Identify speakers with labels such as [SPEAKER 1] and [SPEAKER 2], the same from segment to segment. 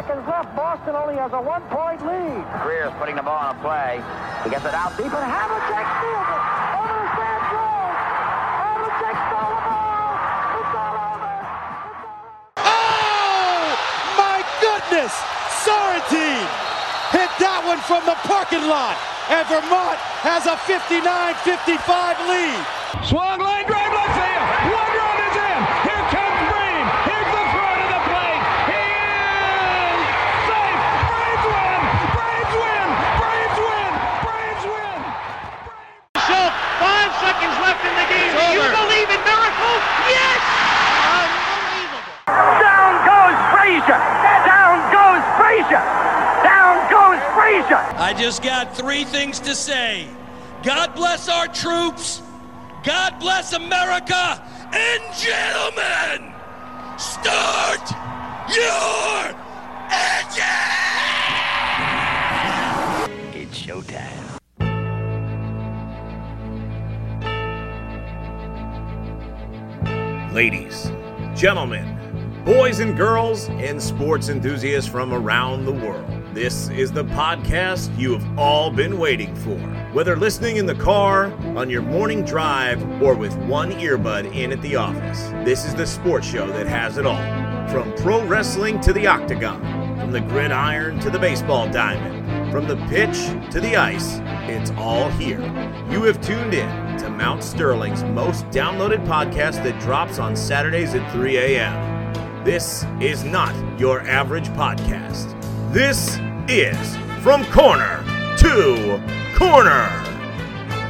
[SPEAKER 1] seconds left. Boston only has a one-point lead.
[SPEAKER 2] Greer's putting the ball on a play. He gets it out deep, and Havlicek steals it. Over the stand throws. Havlicek stole the ball. It's all over. It's all over.
[SPEAKER 3] Oh, my goodness! Sorrentine hit that one from the parking lot, and Vermont has a 59-55 lead.
[SPEAKER 4] Swung line drive left field. One run is in. Here comes Bream. Here's the throw to the plate. He is safe. Braves win. Braves win. Braves win. Braves win.
[SPEAKER 5] Schultz, five seconds left in the game. Do you believe in miracles? Yes! Unbelievable.
[SPEAKER 2] Down goes Frazier. Down goes Frazier. Down goes Frazier.
[SPEAKER 3] I just got three things to say. God bless our troops. God bless America. And gentlemen, start your engine!
[SPEAKER 2] It's showtime.
[SPEAKER 6] Ladies, gentlemen, boys and girls, and sports enthusiasts from around the world. This is the podcast you have all been waiting for. Whether listening in the car, on your morning drive, or with one earbud in at the office, this is the sports show that has it all. From pro wrestling to the octagon, from the gridiron to the baseball diamond, from the pitch to the ice, it's all here. You have tuned in to Mount Sterling's most downloaded podcast that drops on Saturdays at 3 a.m. This is not your average podcast. This is From Corner to Corner.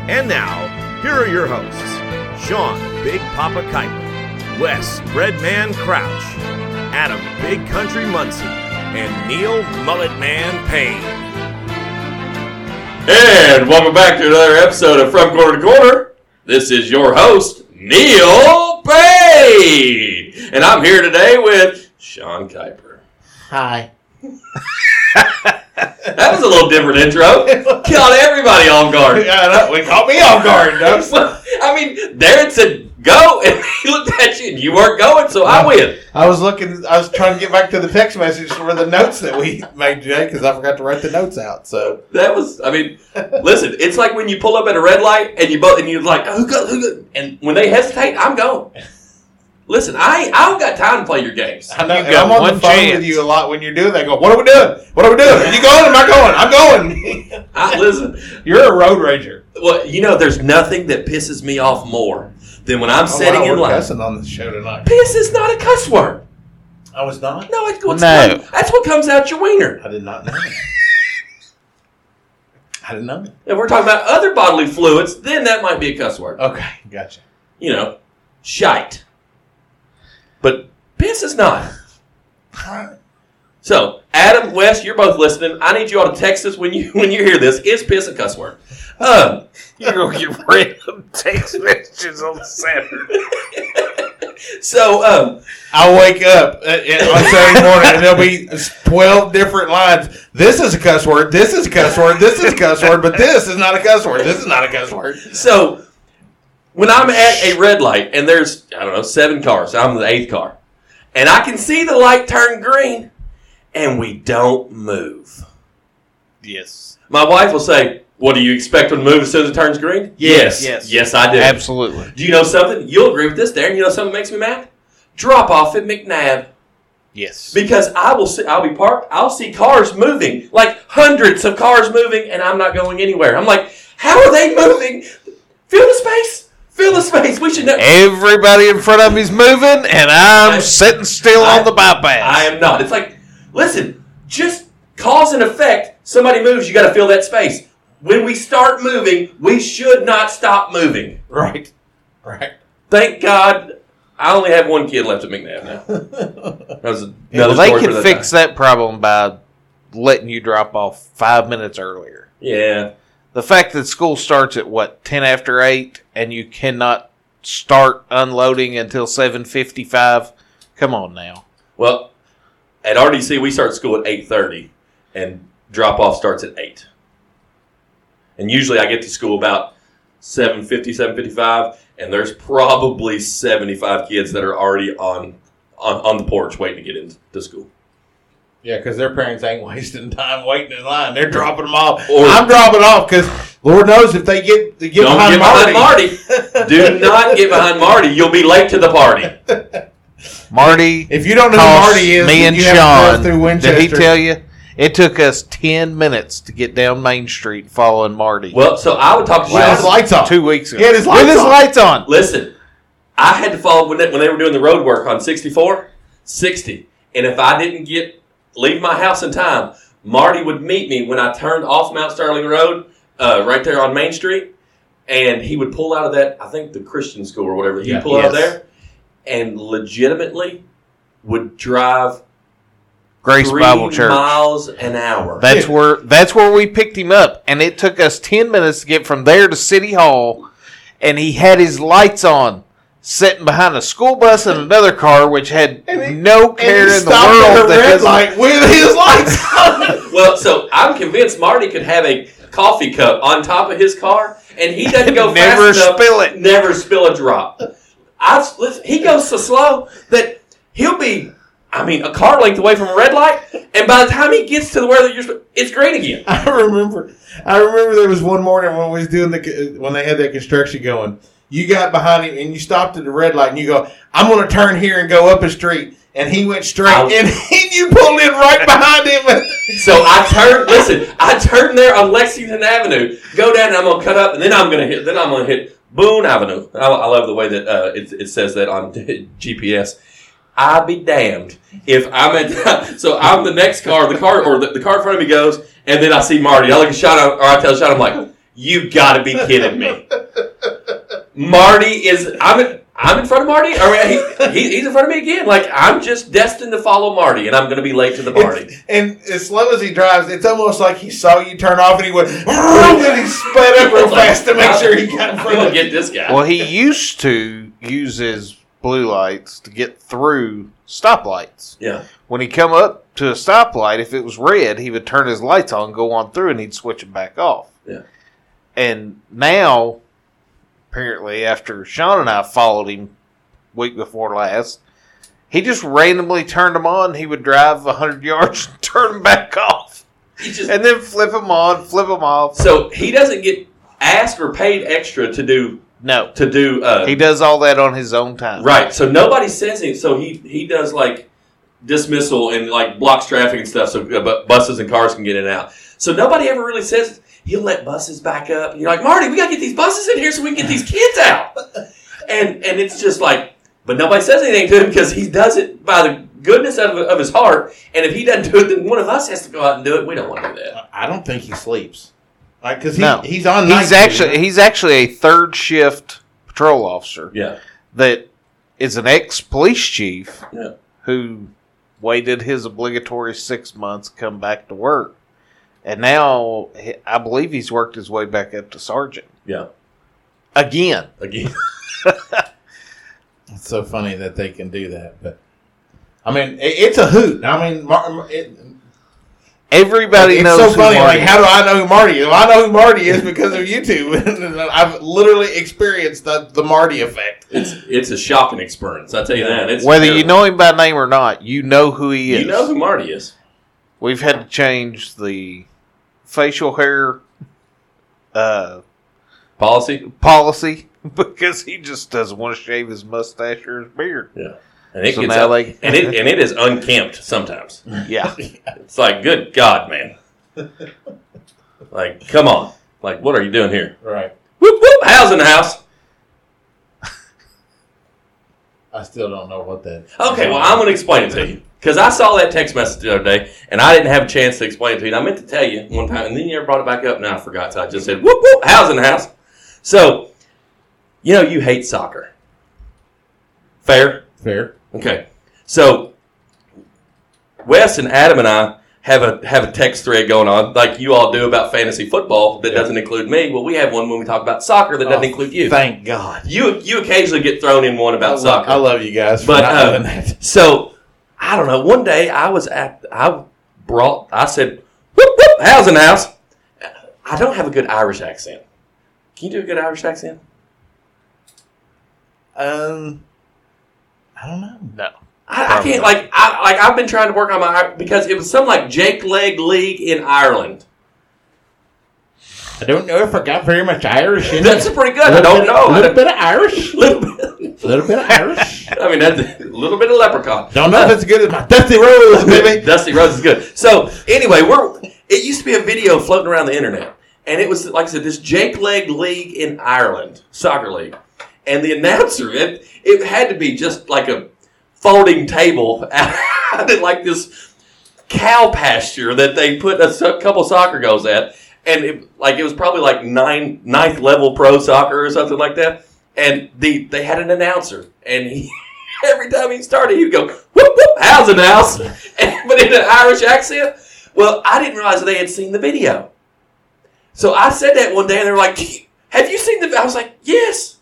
[SPEAKER 6] And now, here are your hosts Sean Big Papa Kiper, Wes Breadman Crouch, Adam Big Country Muncy, and Neil Mullet Man Payne.
[SPEAKER 7] And welcome back to another episode of From Corner to Corner. This is your host, Neil Payne. And I'm here today with Sean Kiper.
[SPEAKER 8] Hi.
[SPEAKER 7] That was a little different intro. Caught everybody off guard.
[SPEAKER 8] Yeah, that one caught me off guard.
[SPEAKER 7] I mean, Darren said go, and he looked at you, and you weren't going, so I win.
[SPEAKER 8] I was looking. I was trying to get back to the text message for the notes that we made today because I forgot to write the notes out. So
[SPEAKER 7] That was, I mean, listen, it's like when you pull up at a red light and you both, and you're like, oh, who go, who oh, go, and when they hesitate, I'm going. Listen, I I don't got time to play your games.
[SPEAKER 8] I know,
[SPEAKER 9] you got
[SPEAKER 8] I'm on
[SPEAKER 9] one
[SPEAKER 8] the phone
[SPEAKER 9] chance.
[SPEAKER 8] with you a lot when you're doing that. I go, what are we doing? What are we doing? Are you going? Am I going? I'm going.
[SPEAKER 7] I, listen,
[SPEAKER 8] you're a road rager.
[SPEAKER 7] well, you know, there's nothing that pisses me off more than when I'm sitting
[SPEAKER 8] oh, wow,
[SPEAKER 7] in
[SPEAKER 8] we're
[SPEAKER 7] line.
[SPEAKER 8] cussing on the show tonight.
[SPEAKER 7] Piss is not a cuss word.
[SPEAKER 8] I was not.
[SPEAKER 7] No, it's what's
[SPEAKER 9] No.
[SPEAKER 7] come- that's what comes out your wiener.
[SPEAKER 8] I did not know. I didn't know.
[SPEAKER 7] If we're talking about other bodily fluids, then that might be a cuss word.
[SPEAKER 8] Okay, gotcha.
[SPEAKER 7] You know, shite. But piss is not. So, Adam, Wes, you're both listening. I need you all to text us when you when you hear this. Is piss a cuss word? Um,
[SPEAKER 9] You're going to get random text messages on Saturday.
[SPEAKER 7] so, um,
[SPEAKER 8] I'll wake up uh, on Saturday morning and there'll be 12 different lines. This is a cuss word. This is a cuss word. This is a cuss word. But this is not a cuss word. This is not a cuss word.
[SPEAKER 7] so when I'm at a red light and there's I don't know seven cars, I'm the eighth car, and I can see the light turn green, and we don't move.
[SPEAKER 9] Yes.
[SPEAKER 7] My wife will say, "What do you expect when to move as soon as it turns green?"
[SPEAKER 9] Yes.
[SPEAKER 7] yes, yes, I do.
[SPEAKER 9] Absolutely.
[SPEAKER 7] Do you know something? You'll agree with this, Darren. You know something that makes me mad? Drop off at McNabb.
[SPEAKER 9] Yes.
[SPEAKER 7] Because I will see, I'll be parked. I'll see cars moving, like hundreds of cars moving, and I'm not going anywhere. I'm like, how are they moving? Fill the space. Fill the space. We should know.
[SPEAKER 9] Everybody in front of me's moving, and I'm
[SPEAKER 7] I-
[SPEAKER 9] sitting still
[SPEAKER 7] I-
[SPEAKER 9] on the bypass.
[SPEAKER 7] I am not. It's like, listen, just cause and effect. Somebody moves, you got to fill that space. When we start moving, we should not stop moving.
[SPEAKER 8] Right. Right.
[SPEAKER 7] Thank God, I only have one kid left at McNabb now. That was another
[SPEAKER 9] well, they
[SPEAKER 7] story for
[SPEAKER 9] can
[SPEAKER 7] that
[SPEAKER 9] fix
[SPEAKER 7] time.
[SPEAKER 9] that problem by letting you drop off five minutes earlier.
[SPEAKER 7] Yeah,
[SPEAKER 9] The fact that school starts at what ten after eight, and you cannot start unloading until seven fifty-five. Come on now.
[SPEAKER 7] Well, at RDC we start school at eight thirty, and drop off starts at eight. And usually I get to school about 7.50, 7.55, and there's probably seventy five kids that are already on, on on the porch waiting to get into school.
[SPEAKER 8] Yeah, because their parents ain't wasting time waiting in line. They're dropping them off.
[SPEAKER 7] Or-
[SPEAKER 8] I'm dropping off because Lord knows if they get they get
[SPEAKER 7] Don't
[SPEAKER 8] behind
[SPEAKER 7] get
[SPEAKER 8] Marty,
[SPEAKER 7] behind Marty. Do not get behind Marty. You'll be late to the party.
[SPEAKER 9] Marty.
[SPEAKER 8] If you don't know who Marty is,
[SPEAKER 9] me and
[SPEAKER 8] you have to drive
[SPEAKER 9] Sean.
[SPEAKER 8] through
[SPEAKER 9] Did he tell you? It took us ten minutes to get down Main Street following Marty.
[SPEAKER 7] Well, so I would talk to
[SPEAKER 8] He had
[SPEAKER 7] Sean.
[SPEAKER 8] his lights on.
[SPEAKER 9] two weeks ago.
[SPEAKER 8] He had his
[SPEAKER 9] With
[SPEAKER 8] lights
[SPEAKER 9] his
[SPEAKER 8] on.
[SPEAKER 9] lights on.
[SPEAKER 7] Listen, I had to follow when they, when they were doing the road work on 64, 60. And if I didn't get leave my house in time, Marty would meet me when I turned off Mount Sterling Road, uh, right there on Main Street, and he would pull out of that, I think the Christian school or whatever. He'd
[SPEAKER 8] Yeah.
[SPEAKER 7] pull out of there and legitimately would drive
[SPEAKER 9] Grace
[SPEAKER 7] three
[SPEAKER 9] Bible Church.
[SPEAKER 7] miles an hour.
[SPEAKER 9] That's where that's where we picked him up, and it took us ten minutes to get from there to City Hall, and he had his lights on, sitting behind a school bus and another car, which had no
[SPEAKER 8] And
[SPEAKER 9] care in the world.
[SPEAKER 8] a
[SPEAKER 9] that
[SPEAKER 8] red
[SPEAKER 9] his-
[SPEAKER 8] light with his lights on.
[SPEAKER 7] Well, so I'm convinced Marty could have a coffee cup on top of his car, and he doesn't go
[SPEAKER 9] Never
[SPEAKER 7] fast enough,
[SPEAKER 9] spill it.
[SPEAKER 7] Never spill a drop. I listen, he goes so slow that he'll be, I mean, a car length away from a red light, and by the time he gets to the where you're, sp- it's green again.
[SPEAKER 8] I remember. I remember there was one morning when we was doing the when they had that construction going. You got behind him and you stopped at the red light and you go, "I'm going to turn here and go up a street." And he went straight,
[SPEAKER 7] Ow.
[SPEAKER 8] and, you pulled in right behind him.
[SPEAKER 7] So I turned. Listen, I turned there on Lexington Avenue. Go down, and I'm gonna cut up, and then I'm gonna hit. Then I'm gonna hit Boone Avenue. I, I love the way that uh, it, it says that on GPS. I'd be damned if I'm at. So I'm the next car. The car or the, the car in front of me goes, and then I see Marty. I look at Sean, or I tell Sean, I'm like, "You got to be kidding me." Marty is. I'm in, I'm in front of Marty. Or he, he, he's in front of me again. Like I'm just destined to follow Marty, and I'm going to be late to the party.
[SPEAKER 8] and as slow as he drives, it's almost like he saw you turn off and he went, and he sped up real fast to make sure he got in front
[SPEAKER 7] gonna
[SPEAKER 8] of you.
[SPEAKER 7] get this guy.
[SPEAKER 9] Well, he used to use his blue lights to get through stoplights.
[SPEAKER 7] yeah.
[SPEAKER 9] When he come up to a stoplight, if it was red, he would turn his lights on, go on through, and he'd switch it back off.
[SPEAKER 7] Yeah.
[SPEAKER 9] And now, apparently, after Sean and I followed him week before last, he just randomly turned them on. He would drive hundred yards and turn them back off,
[SPEAKER 7] He just,
[SPEAKER 9] and then flip them on, flip them off.
[SPEAKER 7] so he doesn't get asked or paid extra to do
[SPEAKER 9] No,
[SPEAKER 7] to do. Uh,
[SPEAKER 9] he does all that on his own time.
[SPEAKER 7] right. So nobody says it. So he he does like dismissal and like blocks traffic and stuff, so uh, bu- buses and cars can get in and out. So nobody ever really says he'll let buses back up. And you're like Marty, we gotta get these buses in here so we can get these kids out. And and it's just like, but nobody says anything to him because he does it by the goodness of, of his heart. And if he doesn't do it, then one of us has to go out and do it. We don't want to do that.
[SPEAKER 8] I don't think he sleeps. Like, because he,
[SPEAKER 9] No.
[SPEAKER 8] he's on night
[SPEAKER 9] He's
[SPEAKER 8] duty.
[SPEAKER 9] actually he's actually a third shift patrol officer
[SPEAKER 7] Yeah.
[SPEAKER 9] that is an ex police chief
[SPEAKER 7] Yeah.
[SPEAKER 9] who waited his obligatory six months, come back to work, and now I believe he's worked his way back up to sergeant
[SPEAKER 7] Yeah.
[SPEAKER 9] again.
[SPEAKER 7] Again.
[SPEAKER 8] It's so funny that they can do that, but I mean, it, it's a hoot. I mean, Mar- it,
[SPEAKER 9] Everybody
[SPEAKER 8] it's
[SPEAKER 9] knows.
[SPEAKER 8] so
[SPEAKER 9] who
[SPEAKER 8] funny.
[SPEAKER 9] Marty
[SPEAKER 8] Like, how do. I know who Marty is? Well, I know who Marty is because of YouTube. I've literally experienced the, the Marty effect.
[SPEAKER 7] It's it's a shocking experience. I tell you that. It's
[SPEAKER 9] Whether you know him by name or not, you know who he is.
[SPEAKER 7] you know who Marty is.
[SPEAKER 9] We've had to change the facial hair uh,
[SPEAKER 7] Policy.
[SPEAKER 9] policy because he just doesn't want to shave his mustache or his beard.
[SPEAKER 7] Yeah. And it
[SPEAKER 9] So
[SPEAKER 7] gets
[SPEAKER 9] now
[SPEAKER 7] out,
[SPEAKER 9] they-
[SPEAKER 7] and it and it is unkempt sometimes.
[SPEAKER 9] Yeah.
[SPEAKER 7] It's like, good God, man. like, come on. Like, what are you doing here?
[SPEAKER 8] Right.
[SPEAKER 7] Whoop whoop. House in the house.
[SPEAKER 8] I still don't know what that.
[SPEAKER 7] Okay, well, I'm going to explain it to you. Because I saw that text message the other day, and I didn't have a chance to explain it to you. And I meant to tell you one time, and then you never brought it back up, and I forgot. So I just said, whoop, whoop, house in the house. So, you know, you hate soccer. Fair?
[SPEAKER 8] fair.
[SPEAKER 7] Okay. So, Wes and Adam and I have a have a text thread going on, like you all do about fantasy football that doesn't include me. Well, we have one when we talk about soccer that doesn't
[SPEAKER 8] Oh,
[SPEAKER 7] include you.
[SPEAKER 8] Thank God.
[SPEAKER 7] You you occasionally get thrown in one
[SPEAKER 8] I
[SPEAKER 7] about
[SPEAKER 8] love,
[SPEAKER 7] soccer.
[SPEAKER 8] I love you guys, for
[SPEAKER 7] But
[SPEAKER 8] not
[SPEAKER 7] uh,
[SPEAKER 8] that.
[SPEAKER 7] so I don't know. One day I was at I brought I said whoop whoop house house. I don't have a good Irish accent. Can you do a good Irish accent?
[SPEAKER 8] Um, I don't know.
[SPEAKER 9] No.
[SPEAKER 7] I, I can't like I like I've been trying to work on my because it was some like Jake Leg League in Ireland.
[SPEAKER 8] I don't know if I got very much Irish in it.
[SPEAKER 7] That's
[SPEAKER 8] it.
[SPEAKER 7] pretty good. I don't know.
[SPEAKER 8] A little bit of Irish.
[SPEAKER 7] little bit.
[SPEAKER 8] A little bit of Irish.
[SPEAKER 7] I mean, that's a little bit of leprechaun.
[SPEAKER 8] Don't know if it's good as my Dusty Rose, baby.
[SPEAKER 7] Dusty Rose is good. So anyway, we're it used to be a video floating around the internet, and it was like I said, this Jake Leg League in Ireland, soccer league, and the announcer it it had to be just like a folding table out like this cow pasture that they put a couple soccer goals at, and it, like it was probably like nine ninth level pro soccer or something like that, and the they had an announcer, and he. Every time he started, he'd go, whoop, whoop, how's it house? And, but in an Irish accent. Well, I didn't realize they had seen the video. So I said that one day, and they were like, have you seen the I was like, yes.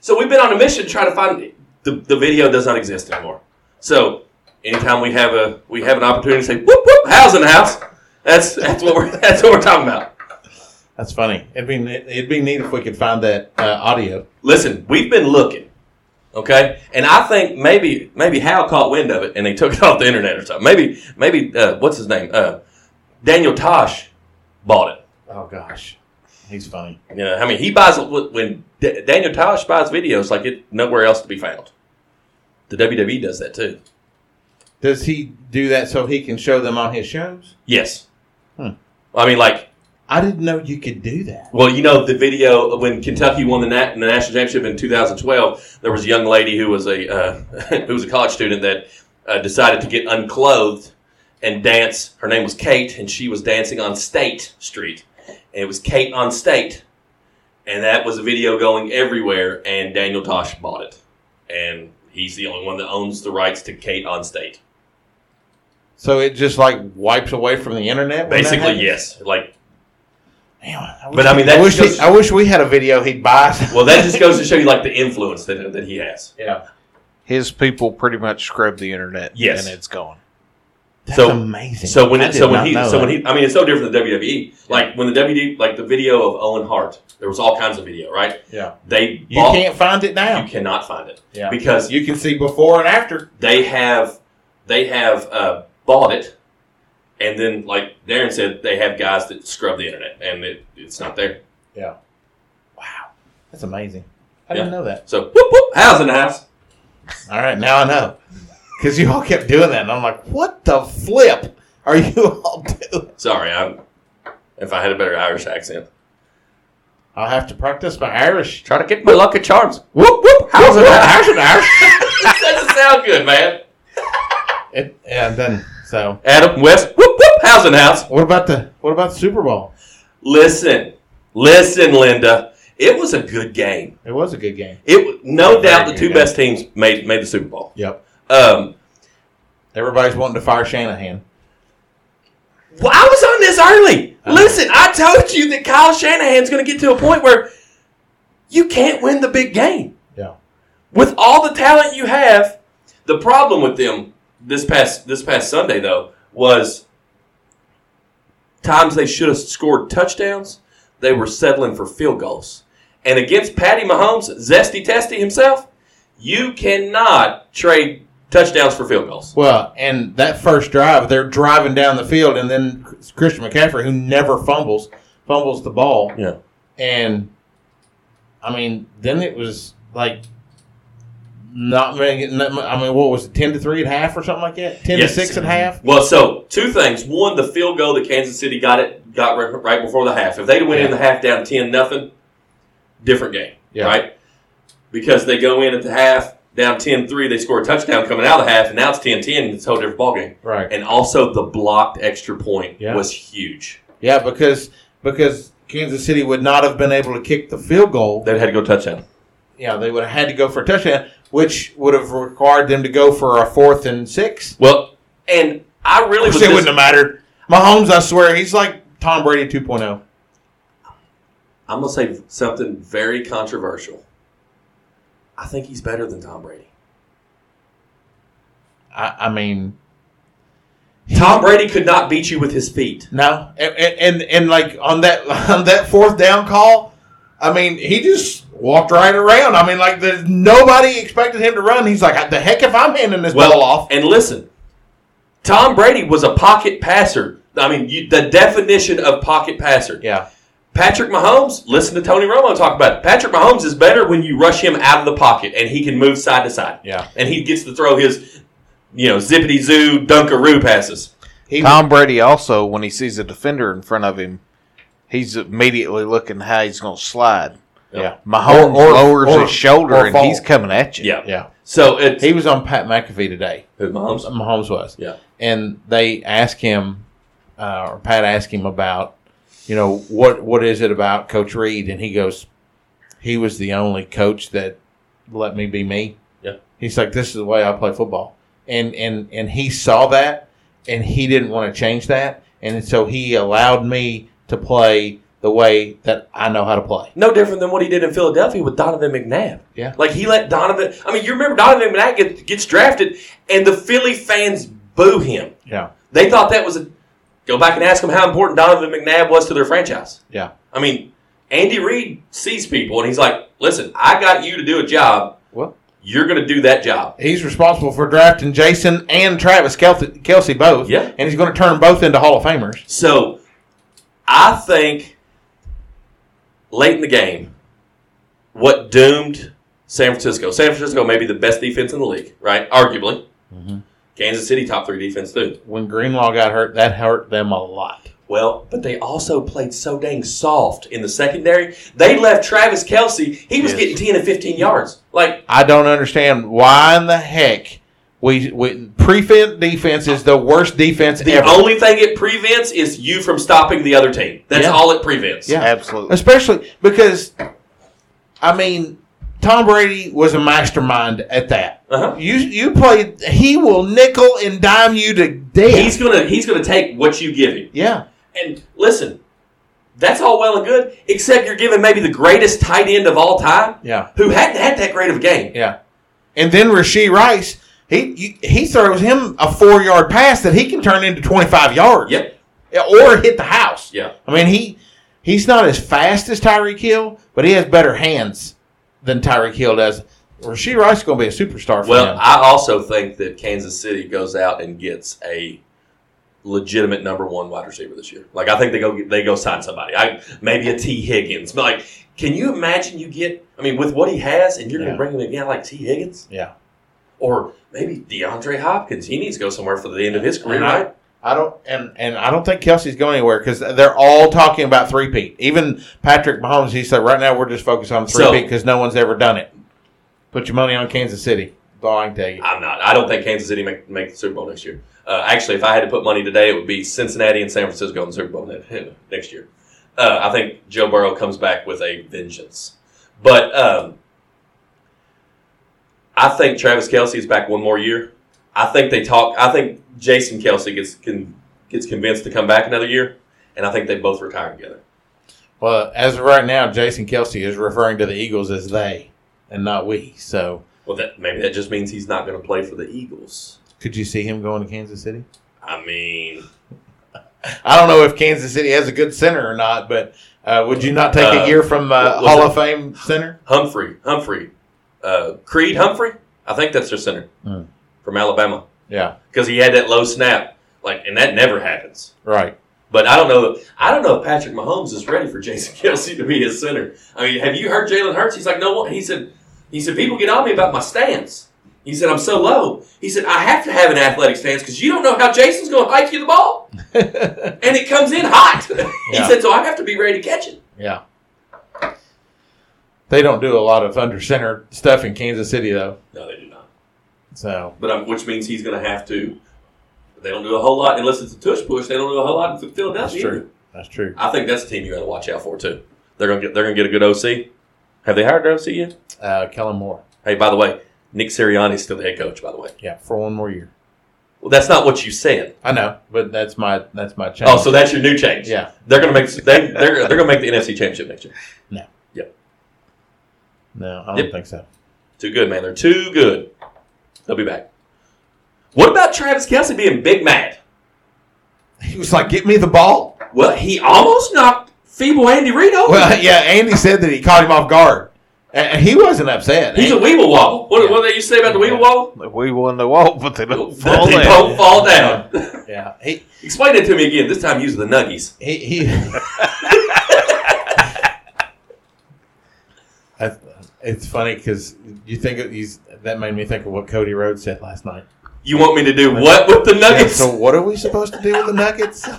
[SPEAKER 7] So we've been on a mission trying to find the, the video does not exist anymore. So anytime we have a we have an opportunity to say, whoop, whoop, how's the house? That's that's what we're that's what we're talking about.
[SPEAKER 8] That's funny. It'd be it'd be neat if we could find that uh, audio.
[SPEAKER 7] Listen, we've been looking. Okay, and I think maybe maybe Hal caught wind of it and they took it off the internet or something. Maybe maybe uh, what's his name? Uh, Daniel Tosh bought it.
[SPEAKER 8] Oh gosh, he's funny.
[SPEAKER 7] You know, I mean, he buys when D- Daniel Tosh buys videos like it nowhere else to be found. The WWE does that too.
[SPEAKER 8] Does he do that so he can show them on his shows?
[SPEAKER 7] Yes.
[SPEAKER 8] Hmm.
[SPEAKER 7] I mean, like,
[SPEAKER 8] I didn't know you could do that.
[SPEAKER 7] well, you know, the video when Kentucky won the, nat- the national championship in 2012, there was a young lady who was a uh, who was a college student that uh, decided to get unclothed and dance. Her name was Kate, and she was dancing on State Street, and it was Kate on State, and that was a video going everywhere. And Daniel Tosh bought it, and he's the only one that owns the rights to Kate on State.
[SPEAKER 8] So it just like wipes away from the internet.
[SPEAKER 7] Basically, yes. Like,
[SPEAKER 8] Damn, I wish
[SPEAKER 7] But I mean,
[SPEAKER 8] he- I wish,
[SPEAKER 7] just
[SPEAKER 8] he, I wish we had a video he'd buy.
[SPEAKER 7] well, that just goes to show you like the influence that that he has.
[SPEAKER 8] yeah,
[SPEAKER 9] His people pretty much scrubbed the internet.
[SPEAKER 7] Yes.
[SPEAKER 9] and it's gone.
[SPEAKER 8] that's
[SPEAKER 7] So-
[SPEAKER 8] amazing.
[SPEAKER 7] So when
[SPEAKER 8] I
[SPEAKER 7] it,
[SPEAKER 8] did
[SPEAKER 7] so when he
[SPEAKER 8] know
[SPEAKER 7] so when he I mean it's so different than WWE. Like when the WWE like the video of Owen Hart, there was all kinds of video, right?
[SPEAKER 8] yeah,
[SPEAKER 7] They
[SPEAKER 8] you
[SPEAKER 7] bought-
[SPEAKER 8] can't find it now.
[SPEAKER 7] you cannot find it
[SPEAKER 8] Yeah.
[SPEAKER 7] because
[SPEAKER 8] You can see before and after.
[SPEAKER 7] they have they have uh, bought it, and then like Darren said, they have guys that scrub the internet, and it, it's not there.
[SPEAKER 8] Yeah. Wow, that's amazing. I
[SPEAKER 7] Yeah.
[SPEAKER 8] didn't know that.
[SPEAKER 7] So whoop whoop, house in the house.
[SPEAKER 8] All right, now I know. Because you all kept doing that, and I'm like, what the flip are you all doing?
[SPEAKER 7] Sorry, I'm. If I had a better Irish accent,
[SPEAKER 8] I'll have to practice my Irish.
[SPEAKER 7] try to get my lucky charms.
[SPEAKER 8] Whoop whoop. How's it? How's it? Irish?
[SPEAKER 7] that doesn't sound good, man.
[SPEAKER 8] It, yeah, then so.
[SPEAKER 7] Adam West, whoop whoop, house in the house.
[SPEAKER 8] What about the What about the Super Bowl?
[SPEAKER 7] Listen, listen, Linda. It was a good game.
[SPEAKER 8] It was a good game.
[SPEAKER 7] It no
[SPEAKER 8] Very
[SPEAKER 7] doubt the two
[SPEAKER 8] game.
[SPEAKER 7] best teams made made the Super Bowl.
[SPEAKER 8] Yep.
[SPEAKER 7] Um,
[SPEAKER 8] Everybody's wanting to fire Shanahan.
[SPEAKER 7] well, I was on this early. Listen, I told you that Kyle Shanahan's going to get to a point where you can't win the big game
[SPEAKER 8] Yeah.
[SPEAKER 7] with all the talent you have. The problem with them this past this past Sunday though was times they should have scored touchdowns, they were settling for field goals. And against Patty Mahomes, zesty testy himself, you cannot trade touchdowns for field goals.
[SPEAKER 8] Well, and that first drive, they're driving down the field, and then Christian McCaffrey, who never fumbles, fumbles the ball.
[SPEAKER 7] Yeah.
[SPEAKER 8] And I mean, then it was like not many. I mean, what was it, ten to three at half or something like that? Ten
[SPEAKER 7] Yes.
[SPEAKER 8] to six at half.
[SPEAKER 7] Well, so two things. One, the field goal that Kansas City got it got right, before the half. If they'd went in the half down ten nothing, different game,
[SPEAKER 8] Yeah.
[SPEAKER 7] right? Because they go in at the half down 10-3, they score a touchdown coming out of the half, and now it's 10-10, and it's a whole different ball game.
[SPEAKER 8] Right.
[SPEAKER 7] And also the blocked extra point
[SPEAKER 8] Yeah.
[SPEAKER 7] was huge.
[SPEAKER 8] Yeah, because because Kansas City would not have been able to kick the field goal.
[SPEAKER 7] They had to go touchdown.
[SPEAKER 8] Yeah, they would have had to go for a touchdown, which would have required them to go for a fourth and six.
[SPEAKER 7] Well, and I really was
[SPEAKER 8] it
[SPEAKER 7] dis-
[SPEAKER 8] wouldn't have mattered. Mahomes, I swear, he's like Tom Brady oh. 2.0.
[SPEAKER 7] I'm gonna say something very controversial. I think he's better than Tom Brady.
[SPEAKER 8] I, I mean,
[SPEAKER 7] Tom Brady could not beat you with his feet.
[SPEAKER 8] no, and, and and and like on that on that fourth down call, I mean, he just walked right around. I mean, like there's nobody expected him to run. He's like, the heck if I'm handing this ball off.
[SPEAKER 7] And listen, Tom Brady was a pocket passer. I mean, you, the definition of pocket passer.
[SPEAKER 8] Yeah.
[SPEAKER 7] Patrick Mahomes, listen to Tony Romo talk about it. Patrick Mahomes is better when you rush him out of the pocket and he can move side to side.
[SPEAKER 8] Yeah.
[SPEAKER 7] And he gets to throw his, you know, zippity zoo dunkaroo passes.
[SPEAKER 8] He,
[SPEAKER 9] Tom Brady also, when he sees a defender in front of him, he's immediately looking how he's going to slide.
[SPEAKER 8] Yeah.
[SPEAKER 9] Mahomes
[SPEAKER 8] Or- or-
[SPEAKER 9] lowers
[SPEAKER 8] or-
[SPEAKER 9] his shoulder and
[SPEAKER 8] fall.
[SPEAKER 9] he's coming at you.
[SPEAKER 7] Yeah.
[SPEAKER 8] Yeah.
[SPEAKER 7] So it's
[SPEAKER 8] He was on Pat McAfee today.
[SPEAKER 7] who, Mahomes.
[SPEAKER 8] Mahomes was.
[SPEAKER 7] Yeah.
[SPEAKER 8] And they asked him, uh, or Pat asked him about, you know, what what is it about Coach Reid? And he goes, he was the only coach that let me be me.
[SPEAKER 7] Yeah.
[SPEAKER 8] He's like, this is the way I play football. And and and he saw that, and he didn't want to change that, and so he allowed me to play the way that I know how to play.
[SPEAKER 7] No different than what he did in Philadelphia with Donovan McNabb.
[SPEAKER 8] Yeah.
[SPEAKER 7] Like he let Donovan. I mean, you remember Donovan McNabb get, gets drafted, and the Philly fans boo him.
[SPEAKER 8] Yeah.
[SPEAKER 7] They thought that was a. Go back and ask them how important Donovan McNabb was to their franchise.
[SPEAKER 8] Yeah.
[SPEAKER 7] I mean, Andy Reid sees people, and he's like, "Listen, I got you to do a job.
[SPEAKER 8] Well,
[SPEAKER 7] You're going to do that job."
[SPEAKER 8] he's responsible for drafting Jason and Travis Kelce, Kelce both.
[SPEAKER 7] Yeah.
[SPEAKER 8] And he's going to turn both into Hall of Famers.
[SPEAKER 7] So, I think late in the game, what doomed San Francisco? San Francisco may be the best defense in the league, right? Arguably. Mm-hmm. Kansas City top three defense too.
[SPEAKER 8] When Greenlaw got hurt, that hurt them a lot.
[SPEAKER 7] Well, but they also played so dang soft in the secondary. They left Travis Kelce. He was
[SPEAKER 8] Yes.
[SPEAKER 7] getting ten and fifteen yards. Like
[SPEAKER 8] I don't understand why in the heck we, we prevent defense is the worst defense ever.
[SPEAKER 7] the
[SPEAKER 8] ever.
[SPEAKER 7] only thing it prevents is you from stopping the other team. That's
[SPEAKER 8] Yeah.
[SPEAKER 7] all it prevents.
[SPEAKER 8] Yeah.
[SPEAKER 9] Absolutely.
[SPEAKER 8] Especially because, I mean, Tom Brady was a mastermind at that.
[SPEAKER 7] Uh-huh.
[SPEAKER 8] You you played. He will nickel and dime you to death.
[SPEAKER 7] He's gonna he's gonna take what you give him.
[SPEAKER 8] yeah.
[SPEAKER 7] And listen, that's all well and good, except you're giving maybe the greatest tight end of all time,
[SPEAKER 8] Yeah.
[SPEAKER 7] who hadn't had that great of a game.
[SPEAKER 8] Yeah. And then Rashee Rice, he you, he throws him a four yard pass that he can turn into twenty five yards.
[SPEAKER 7] Yep.
[SPEAKER 8] Or hit the house.
[SPEAKER 7] Yeah.
[SPEAKER 8] I mean he he's not as fast as Tyreek Hill, but he has better hands than Tyreek Hill does. Rashee Rice is going to be a superstar for
[SPEAKER 7] Well,
[SPEAKER 8] them.
[SPEAKER 7] I also think that Kansas City goes out and gets a legitimate number one wide receiver this year. Like I think they go they go sign somebody. I maybe a Tee Higgins. But like, can you imagine you get? I mean, with what he has, and you're
[SPEAKER 8] Yeah.
[SPEAKER 7] going to bring him again like Tee Higgins
[SPEAKER 8] yeah.
[SPEAKER 7] or maybe DeAndre Hopkins. He needs to go somewhere for the end of his career,
[SPEAKER 8] And I-
[SPEAKER 7] right?
[SPEAKER 8] I don't and and I don't think Kelce's going anywhere because they're all talking about three peat. Even Patrick Mahomes, he said right now we're just focused on three
[SPEAKER 7] So-
[SPEAKER 8] peat because no one's ever done it. Put your money on Kansas City. That's all I can tell you.
[SPEAKER 7] I'm not. I don't think Kansas City make make the Super Bowl next year. Uh, actually, if I had to put money today, it would be Cincinnati and San Francisco in the Super Bowl ne- next year. Uh, I think Joe Burrow comes back with a vengeance. But um, I think Travis Kelce is back one more year. I think they talk. I think Jason Kelce gets can, gets convinced to come back another year, and I think they both retire together.
[SPEAKER 8] Well, as of right now, Jason Kelce is referring to the Eagles as they and not we. So
[SPEAKER 7] Well, that maybe that just means he's not going to play for the Eagles.
[SPEAKER 8] could you see him going to Kansas City?
[SPEAKER 7] I mean,
[SPEAKER 8] I don't know if Kansas City has a good center or not, but uh, would you not take
[SPEAKER 7] Uh,
[SPEAKER 8] a year from uh, Hall
[SPEAKER 7] it?
[SPEAKER 8] of Fame center?
[SPEAKER 7] Humphrey, Humphrey, uh, Creed Humphrey. I think that's their center
[SPEAKER 8] Hmm.
[SPEAKER 7] from Alabama
[SPEAKER 8] Yeah,
[SPEAKER 7] because he had that low snap, like, and that never happens.
[SPEAKER 8] right.
[SPEAKER 7] But I don't know. I don't know if Patrick Mahomes is ready for Jason Kelce to be his center. I mean, have you heard Jalen Hurts? He's like, no one. He said, he said, people get on me about my stance. He said, I'm so low. He said, I have to have an athletic stance because you don't know how Jason's going to hike you the ball, and it comes in hot. he
[SPEAKER 8] Yeah.
[SPEAKER 7] said, so I have to be ready to catch it.
[SPEAKER 8] Yeah. They don't do a lot of under center stuff in Kansas City though.
[SPEAKER 7] No, they do not.
[SPEAKER 8] So
[SPEAKER 7] But um, which means he's going to have to. They don't do a whole lot unless it's a tush push. They don't do a whole lot in Philadelphia.
[SPEAKER 8] that's
[SPEAKER 7] either.
[SPEAKER 8] true. That's true.
[SPEAKER 7] I think that's a team you got to watch out for too. They're gonna get they're gonna get a good OC. Have they hired their OC yet?
[SPEAKER 8] Uh, Kellen Moore.
[SPEAKER 7] Hey, by the way, Nick Sirianni's still the head coach. By the way,
[SPEAKER 8] Yeah, for one more year.
[SPEAKER 7] well, that's not what you said.
[SPEAKER 8] I know, but that's my that's my change.
[SPEAKER 7] Oh, so that's your new change.
[SPEAKER 8] Yeah.
[SPEAKER 7] they're gonna make they they're they're gonna make the NFC Championship next year.
[SPEAKER 8] no.
[SPEAKER 7] Yep.
[SPEAKER 8] No, I don't
[SPEAKER 7] Yep.
[SPEAKER 8] think so.
[SPEAKER 7] Too good, man. They're too good. They'll be back. What about Travis Kelce being big mad?
[SPEAKER 8] He was like, "Get me the ball."
[SPEAKER 7] Well, he almost knocked feeble Andy Reid over.
[SPEAKER 8] Well, yeah. Andy said that he caught him off guard. And and he wasn't upset.
[SPEAKER 7] He's a weeble wobble. What, what did they used to say about the weeble wobble?
[SPEAKER 9] We won the wall, but they don't
[SPEAKER 7] That
[SPEAKER 9] fall
[SPEAKER 7] they
[SPEAKER 9] down.
[SPEAKER 7] don't fall down.
[SPEAKER 8] yeah. He
[SPEAKER 7] Explain it to me again. This time using the nuggies.
[SPEAKER 8] he. he I, it's funny because you think of these. That made me think of what Cody Rhodes said last night.
[SPEAKER 7] You want me to do what with the
[SPEAKER 8] Yeah,
[SPEAKER 7] nuggets?
[SPEAKER 8] so what are we supposed to do with the Nuggets?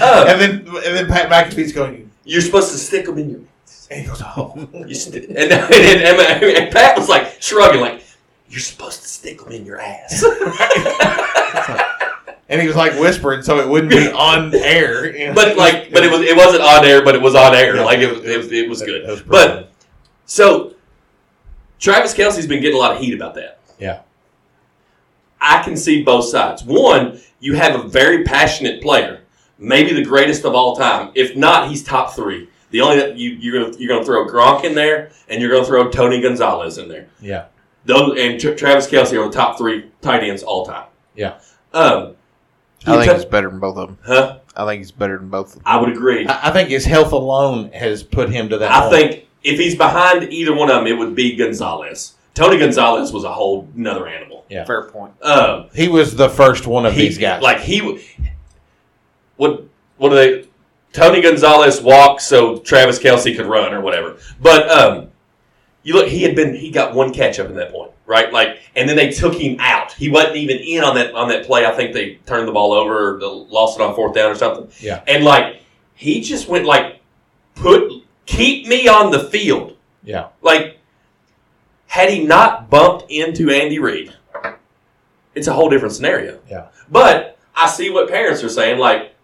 [SPEAKER 7] Uh,
[SPEAKER 8] and then and then Pat McAfee's going.
[SPEAKER 7] you're supposed to stick them in your.
[SPEAKER 8] And he goes, oh.
[SPEAKER 7] You st- and, and, and, and, and Pat was like shrugging, like you're supposed to stick them in your ass.
[SPEAKER 8] And he was like whispering so it wouldn't be on air. you know?
[SPEAKER 7] but like, but it was it wasn't on air, but it was on air.
[SPEAKER 8] Yeah.
[SPEAKER 7] like it was it was, it was good.
[SPEAKER 8] Was
[SPEAKER 7] but so Travis Kelce's been getting a lot of heat about that.
[SPEAKER 8] yeah,
[SPEAKER 7] I can see both sides. One, you have a very passionate player, maybe the greatest of all time. If not, he's top three. The only that you you're gonna, you're going to throw Gronk in there, and you're going to throw Tony Gonzalez in there.
[SPEAKER 8] yeah,
[SPEAKER 7] Those and Tra- Travis Kelsey are the top three tight ends all time.
[SPEAKER 8] yeah.
[SPEAKER 7] Um,
[SPEAKER 9] I think
[SPEAKER 7] ta-
[SPEAKER 9] he's better than both of them.
[SPEAKER 7] huh?
[SPEAKER 9] I think he's better than both of them.
[SPEAKER 7] I would agree.
[SPEAKER 8] I, I think his health alone has put him to that.
[SPEAKER 7] I
[SPEAKER 8] point.
[SPEAKER 7] think if he's behind either one of them, it would be Gonzalez. Tony Gonzalez was a whole another animal.
[SPEAKER 8] Yeah.
[SPEAKER 9] Fair point.
[SPEAKER 7] Um,
[SPEAKER 8] he was the first one of
[SPEAKER 7] he,
[SPEAKER 8] these guys.
[SPEAKER 7] like he, w- what what do they? Tony Gonzalez walked so Travis Kelce could run or whatever. But um, you look, he had been he got one catch up in that point, right? Like, and then they took him out. He wasn't even in on that on that play. I think they turned the ball over or lost it on fourth down or something.
[SPEAKER 8] Yeah.
[SPEAKER 7] and like he just went like put keep me on the field.
[SPEAKER 8] yeah,
[SPEAKER 7] Like, had he not bumped into Andy Reid, it's a whole different scenario.
[SPEAKER 8] Yeah.
[SPEAKER 7] But I see what parents are saying. Like,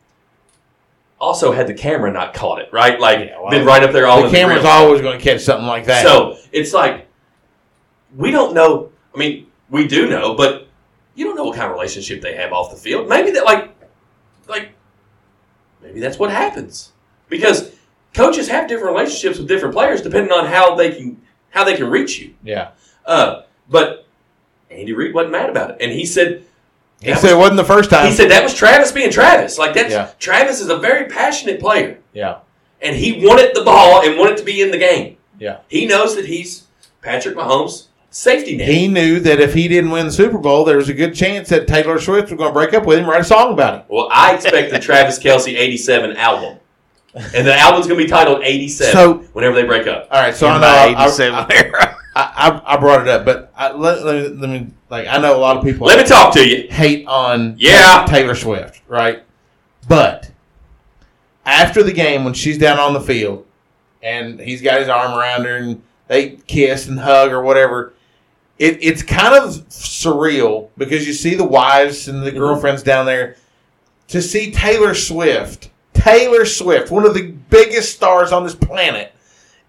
[SPEAKER 7] also had the camera not caught it, right? Like,
[SPEAKER 8] Yeah, well,
[SPEAKER 7] been right up there all
[SPEAKER 8] the
[SPEAKER 7] in
[SPEAKER 8] camera's
[SPEAKER 7] grill.
[SPEAKER 8] always going to catch something like that.
[SPEAKER 7] So it's like we don't know. I mean, we do know, but you don't know what kind of relationship they have off the field. Maybe that, like, like maybe that's what happens because coaches have different relationships with different players depending on how they can how they can reach you.
[SPEAKER 8] yeah,
[SPEAKER 7] Uh, but Andy Reid wasn't mad about it, and he said
[SPEAKER 8] he said it
[SPEAKER 7] was-
[SPEAKER 8] wasn't the first time.
[SPEAKER 7] he said that was Travis being Travis. Like that's
[SPEAKER 8] Yeah.
[SPEAKER 7] Travis is a very passionate player,
[SPEAKER 8] yeah,
[SPEAKER 7] and he wanted the ball and wanted to be in the game.
[SPEAKER 8] yeah.
[SPEAKER 7] He knows that he's Patrick Mahomes' safety net.
[SPEAKER 8] He knew that if he didn't win the Super Bowl, there was a good chance that Taylor Swift was going to break up with him, and write a song about him.
[SPEAKER 7] Well, I expect the Travis Kelce '87 album, and the album's going to be titled '87.
[SPEAKER 8] So-
[SPEAKER 7] whenever they break up,
[SPEAKER 8] All right, so I know
[SPEAKER 9] my
[SPEAKER 8] I, I,
[SPEAKER 9] 87 era.
[SPEAKER 8] I, I, I brought it up, but I, let, let, me, let me like I know a lot of people
[SPEAKER 7] let me talk to you.
[SPEAKER 8] hate on
[SPEAKER 7] Yeah.
[SPEAKER 8] Taylor Swift, right? But after the game, when she's down on the field and he's got his arm around her and they kiss and hug or whatever, it, it's kind of surreal because you see the wives and the mm-hmm. girlfriends down there to see Taylor Swift, Taylor Swift, one of the biggest stars on this planet,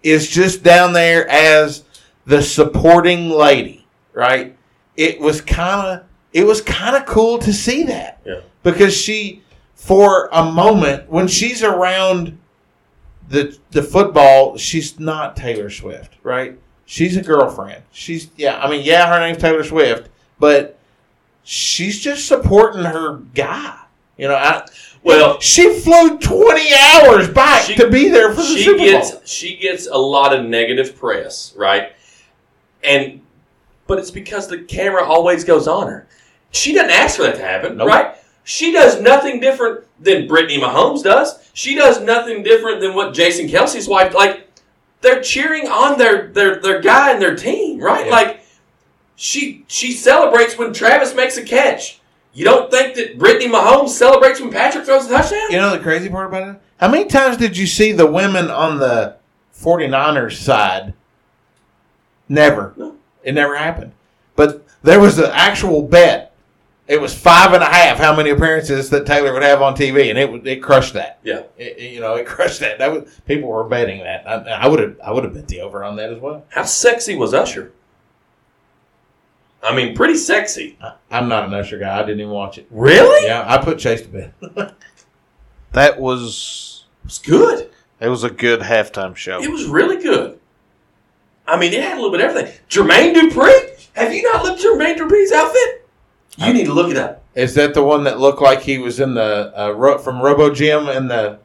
[SPEAKER 8] is just down there as the supporting lady, right? It was kind of it was kind of cool to see that
[SPEAKER 7] Yeah.
[SPEAKER 8] because she for a moment when she's around the the football she's not Taylor Swift right she's a girlfriend she's yeah I mean yeah her name's Taylor Swift but she's just supporting her guy you know I
[SPEAKER 7] Well,
[SPEAKER 8] she flew 20 hours back
[SPEAKER 7] She-
[SPEAKER 8] to be there for the
[SPEAKER 7] she
[SPEAKER 8] Super
[SPEAKER 7] gets
[SPEAKER 8] Bowl
[SPEAKER 7] she gets a lot of negative press, right? And but it's because the camera always goes on her. She doesn't ask for that to happen,
[SPEAKER 8] Nope.
[SPEAKER 7] right? She does nothing different than Brittany Mahomes does. She does nothing different than what Jason Kelce's wife like. They're cheering on their their their guy and their team, right?
[SPEAKER 8] Yeah.
[SPEAKER 7] Like she she celebrates when Travis makes a catch. You don't think that Brittany Mahomes celebrates when Patrick throws a touchdown?
[SPEAKER 8] You know the crazy part about it? How many times did you see the women on the 49ers side? Never.
[SPEAKER 7] No.
[SPEAKER 8] It never happened. But there was an actual bet. It was five and a half how many appearances that Taylor would have on TV, and it would- it crushed that.
[SPEAKER 7] Yeah.
[SPEAKER 8] It, it- you know, it crushed that. That was people were betting that. I, I would have I would have bet the over on that as well.
[SPEAKER 7] How sexy was Usher? I mean, pretty sexy.
[SPEAKER 8] I, I'm not an Usher guy. I didn't even watch it.
[SPEAKER 7] Really?
[SPEAKER 8] Yeah, I put Chase to bed.
[SPEAKER 9] That was
[SPEAKER 7] It was good.
[SPEAKER 9] it was a good halftime show.
[SPEAKER 7] It was really good. I mean, it had a little bit of everything. Jermaine Dupri? Have you not looked at Jermaine Dupri's outfit? You need to look it up.
[SPEAKER 8] Is that the one that looked like he was in the uh, from Globo Gym and the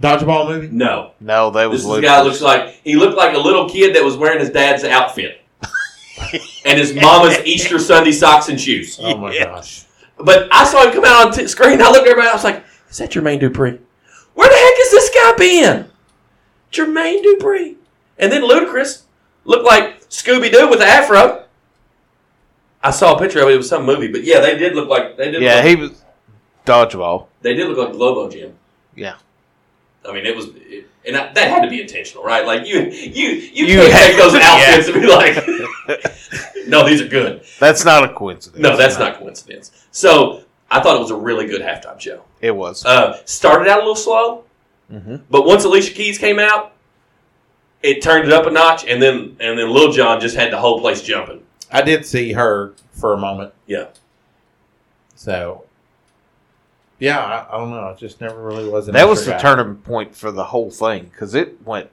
[SPEAKER 8] Dodgeball movie?
[SPEAKER 7] No,
[SPEAKER 9] No, that was
[SPEAKER 7] this is guy looks like he looked like a little kid that was wearing his dad's outfit and his mama's Easter Sunday socks and shoes.
[SPEAKER 8] Oh my
[SPEAKER 9] Yeah.
[SPEAKER 8] gosh.
[SPEAKER 7] But I saw him come out on t- screen. I looked at everybody. I was like, "Is that Jermaine Dupri? Where the heck has this guy been?" Jermaine Dupri. And then Ludacris looked like Scooby Doo with the afro. I saw a picture of it. It was some movie, but yeah, they did look like they did.
[SPEAKER 9] Yeah,
[SPEAKER 7] look,
[SPEAKER 9] he was dodgeball.
[SPEAKER 7] they did look like Globo Gym.
[SPEAKER 9] Yeah.
[SPEAKER 7] I mean, it was, it, and that, that had to be intentional, right? Like you, you, you,
[SPEAKER 9] You
[SPEAKER 7] can't
[SPEAKER 9] had-
[SPEAKER 7] take those
[SPEAKER 9] yeah.
[SPEAKER 7] outfits and be like, "No, these are good."
[SPEAKER 9] That's not a coincidence.
[SPEAKER 7] No, that's not coincidence. So I thought it was a really good halftime show.
[SPEAKER 9] It was.
[SPEAKER 7] Uh, started out a little slow,
[SPEAKER 9] Mhm.
[SPEAKER 7] but once Alicia Keys came out, it turned it up a notch, and then and then Lil Jon just had the whole place jumping.
[SPEAKER 8] I did see her for a moment.
[SPEAKER 7] Yeah.
[SPEAKER 8] So, yeah, I, I don't know. It just never really was. an
[SPEAKER 9] that was the
[SPEAKER 8] guy.
[SPEAKER 9] turning point for the whole thing because it went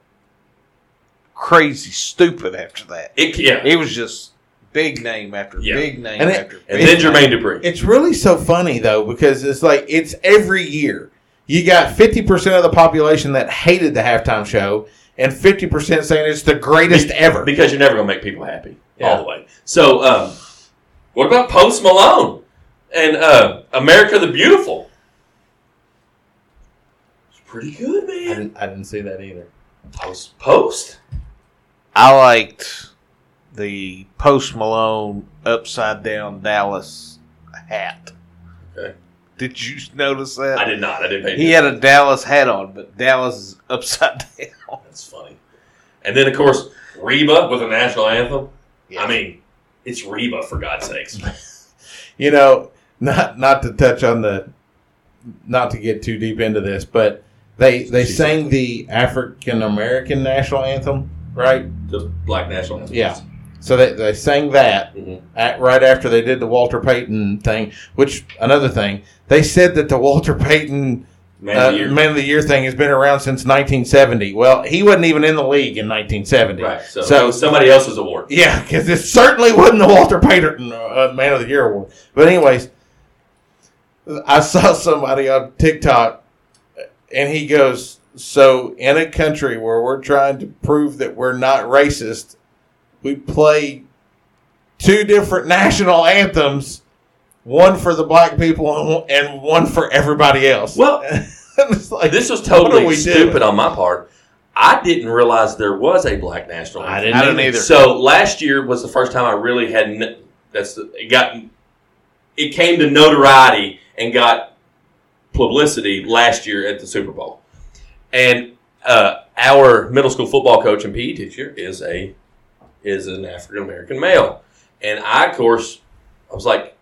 [SPEAKER 9] crazy stupid after that.
[SPEAKER 7] It yeah,
[SPEAKER 9] It was just big name after
[SPEAKER 7] Yeah.
[SPEAKER 9] big name
[SPEAKER 8] And it-
[SPEAKER 9] after
[SPEAKER 7] and
[SPEAKER 9] big
[SPEAKER 7] then
[SPEAKER 9] name.
[SPEAKER 7] Jermaine Dupri.
[SPEAKER 8] It's really so funny though because it's like it's every year. You got fifty percent of the population that hated the halftime show, and fifty percent saying it's the greatest ever.
[SPEAKER 7] because you're never gonna make people happy
[SPEAKER 8] Yeah.
[SPEAKER 7] all the way. So, um, what about Post Malone and uh, America the Beautiful? It's pretty good,
[SPEAKER 8] I
[SPEAKER 7] man.
[SPEAKER 8] didn't, I didn't see that either.
[SPEAKER 7] Post Post.
[SPEAKER 9] I liked the Post Malone upside down Dallas hat.
[SPEAKER 7] Okay.
[SPEAKER 9] Did you notice that?
[SPEAKER 7] I did not. I didn't pay.
[SPEAKER 9] He had a Dallas hat on, but Dallas is upside down.
[SPEAKER 7] That's funny. And then, of course, Reba with a national anthem.
[SPEAKER 9] Yeah.
[SPEAKER 7] I mean, it's Reba for God's sakes.
[SPEAKER 8] You know, not not to touch on the, not to get too deep into this, but they they sang the African American national anthem, right?
[SPEAKER 7] the Black national anthem.
[SPEAKER 8] Yeah. So they, they sang that
[SPEAKER 7] Mhm.
[SPEAKER 8] at, right after they did the Walter Payton thing. Which another thing, they said that the Walter Payton
[SPEAKER 7] Man
[SPEAKER 8] uh,
[SPEAKER 7] of the year.
[SPEAKER 8] Man of the Year thing has been around since 1970. Well, he wasn't even in the league in 1970.
[SPEAKER 7] right. So,
[SPEAKER 8] So-
[SPEAKER 7] somebody else's award.
[SPEAKER 8] Yeah, because it certainly wasn't the Walter Payton uh, Man of the Year award. But anyways, I saw somebody on TikTok, and he goes, "So in a country where we're trying to prove that we're not racist, we play two different national anthems." One for the black people and one- for everybody else.
[SPEAKER 7] Well,
[SPEAKER 8] like,
[SPEAKER 7] This was totally stupid
[SPEAKER 8] doing?
[SPEAKER 7] on my part. I didn't realize there was a Black national anthem.
[SPEAKER 8] I didn't,
[SPEAKER 9] I didn't either.
[SPEAKER 7] So last year was the first time I really had. n- That's the, it got. It came to notoriety and got publicity last year at the Super Bowl, and uh, our middle school football coach and PE teacher is a is an African American male, and I of course I was like,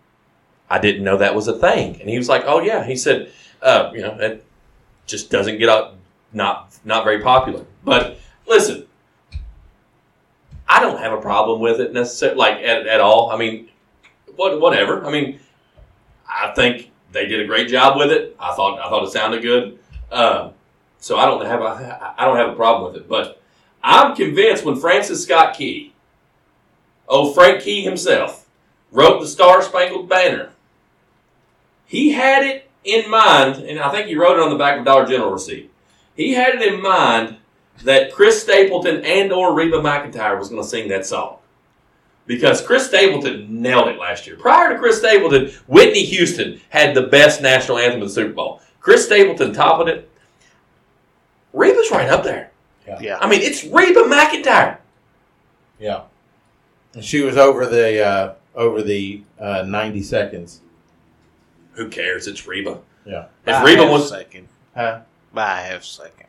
[SPEAKER 7] I didn't know that was a thing, and he was like, Oh yeah, he said, uh, you know, it just doesn't get up, not not very popular, but listen. I don't have a problem with it necessarily, like at, at all. I mean, what whatever. I mean, I think they did a great job with it. I thought I thought it sounded good. Um, so I don't have a I don't have a problem with it. But I'm convinced when Francis Scott Key, oh Frank Key himself, wrote the Star Spangled Banner, he had it in mind, and I think he wrote it on the back of Dollar General receipt. He had it in mind that Chris Stapleton and or Reba McEntire was going to sing that song. Because Chris Stapleton nailed it last year. Prior to Chris Stapleton, Whitney Houston had the best national anthem of the Super Bowl. Chris Stapleton topped it. Reba's right up there.
[SPEAKER 9] Yeah.
[SPEAKER 7] I mean, it's Reba McEntire.
[SPEAKER 8] Yeah. And she was over the uh, over the uh, 90 seconds.
[SPEAKER 7] Who cares? It's Reba.
[SPEAKER 8] Yeah.
[SPEAKER 7] If
[SPEAKER 9] By
[SPEAKER 7] Reba was
[SPEAKER 9] second.
[SPEAKER 8] Huh?
[SPEAKER 9] By a half second.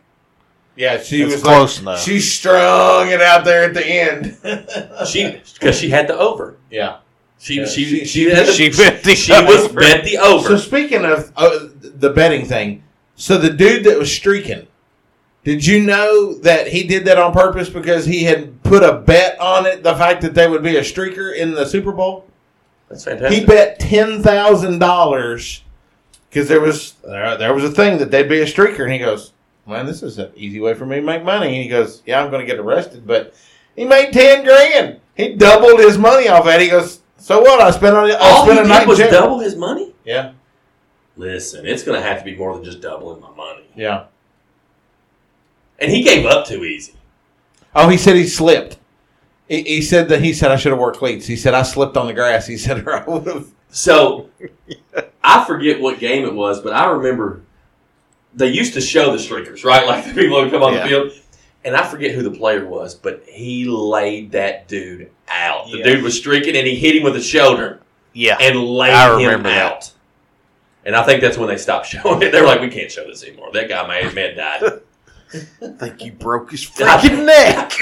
[SPEAKER 8] Yeah, she
[SPEAKER 9] That's
[SPEAKER 8] was
[SPEAKER 9] close
[SPEAKER 8] like,
[SPEAKER 9] enough.
[SPEAKER 8] She strung it out there at the end.
[SPEAKER 7] she because she had the over.
[SPEAKER 8] yeah.
[SPEAKER 7] She
[SPEAKER 8] Yeah,
[SPEAKER 7] she
[SPEAKER 8] she-
[SPEAKER 7] she, had the,
[SPEAKER 9] She bet the
[SPEAKER 7] she was
[SPEAKER 9] over.
[SPEAKER 7] bet the
[SPEAKER 8] So speaking of uh, the betting thing, so the dude that was streaking, did you know that he did that on purpose because he had put a bet on it? The fact that they would be a streaker in the Super Bowl.
[SPEAKER 7] That's fantastic.
[SPEAKER 8] He bet ten thousand dollars because there was there, there was a thing that they'd be a streaker, and he goes, "Man, this is an easy way for me to make money." And he goes, "Yeah, I'm going to get arrested, but he made ten grand. He doubled his money off that. He goes, "So what? I spent on I
[SPEAKER 7] All he
[SPEAKER 8] spent a night
[SPEAKER 7] did was
[SPEAKER 8] jail."
[SPEAKER 7] double his money.
[SPEAKER 8] Yeah,
[SPEAKER 7] Listen, it's going to have to be more than just doubling my money.
[SPEAKER 8] yeah.
[SPEAKER 7] and he gave up too easy.
[SPEAKER 8] Oh, he said he slipped. He, he said that he said I should have wore cleats. He said I slipped on the grass. He said or I would have.
[SPEAKER 7] So I forget what game it was, but I remember they used to show the streakers, right? Like the people would come on
[SPEAKER 9] Yeah.
[SPEAKER 7] the field. And I forget who the player was, but he laid that dude out. The
[SPEAKER 9] Yeah.
[SPEAKER 7] dude was streaking and he hit him with his shoulder
[SPEAKER 9] Yeah.
[SPEAKER 7] and laid
[SPEAKER 9] I
[SPEAKER 7] him
[SPEAKER 9] remember that.
[SPEAKER 7] out. And I think that's when they stopped showing it. They were like, we can't show this anymore. That guy, my man died.
[SPEAKER 9] I think you broke his freaking neck.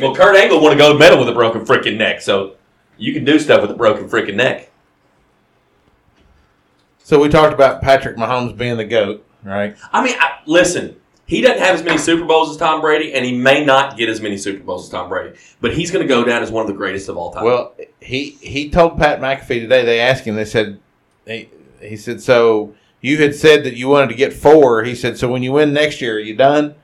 [SPEAKER 7] well, Kurt Angle won a gold medal with a broken freaking neck, so you can do stuff with a broken freaking neck.
[SPEAKER 8] So we talked about Patrick Mahomes being the goat, right?
[SPEAKER 7] I mean, I, listen, he doesn't have as many Super Bowls as Tom Brady, and he may not get as many Super Bowls as Tom Brady, but he's going to go down as one of the greatest of all time.
[SPEAKER 8] Well, he he told Pat McAfee today. They asked him. They said he, he said so. You had said that you wanted to get four. He said so. When you win next year, are you done?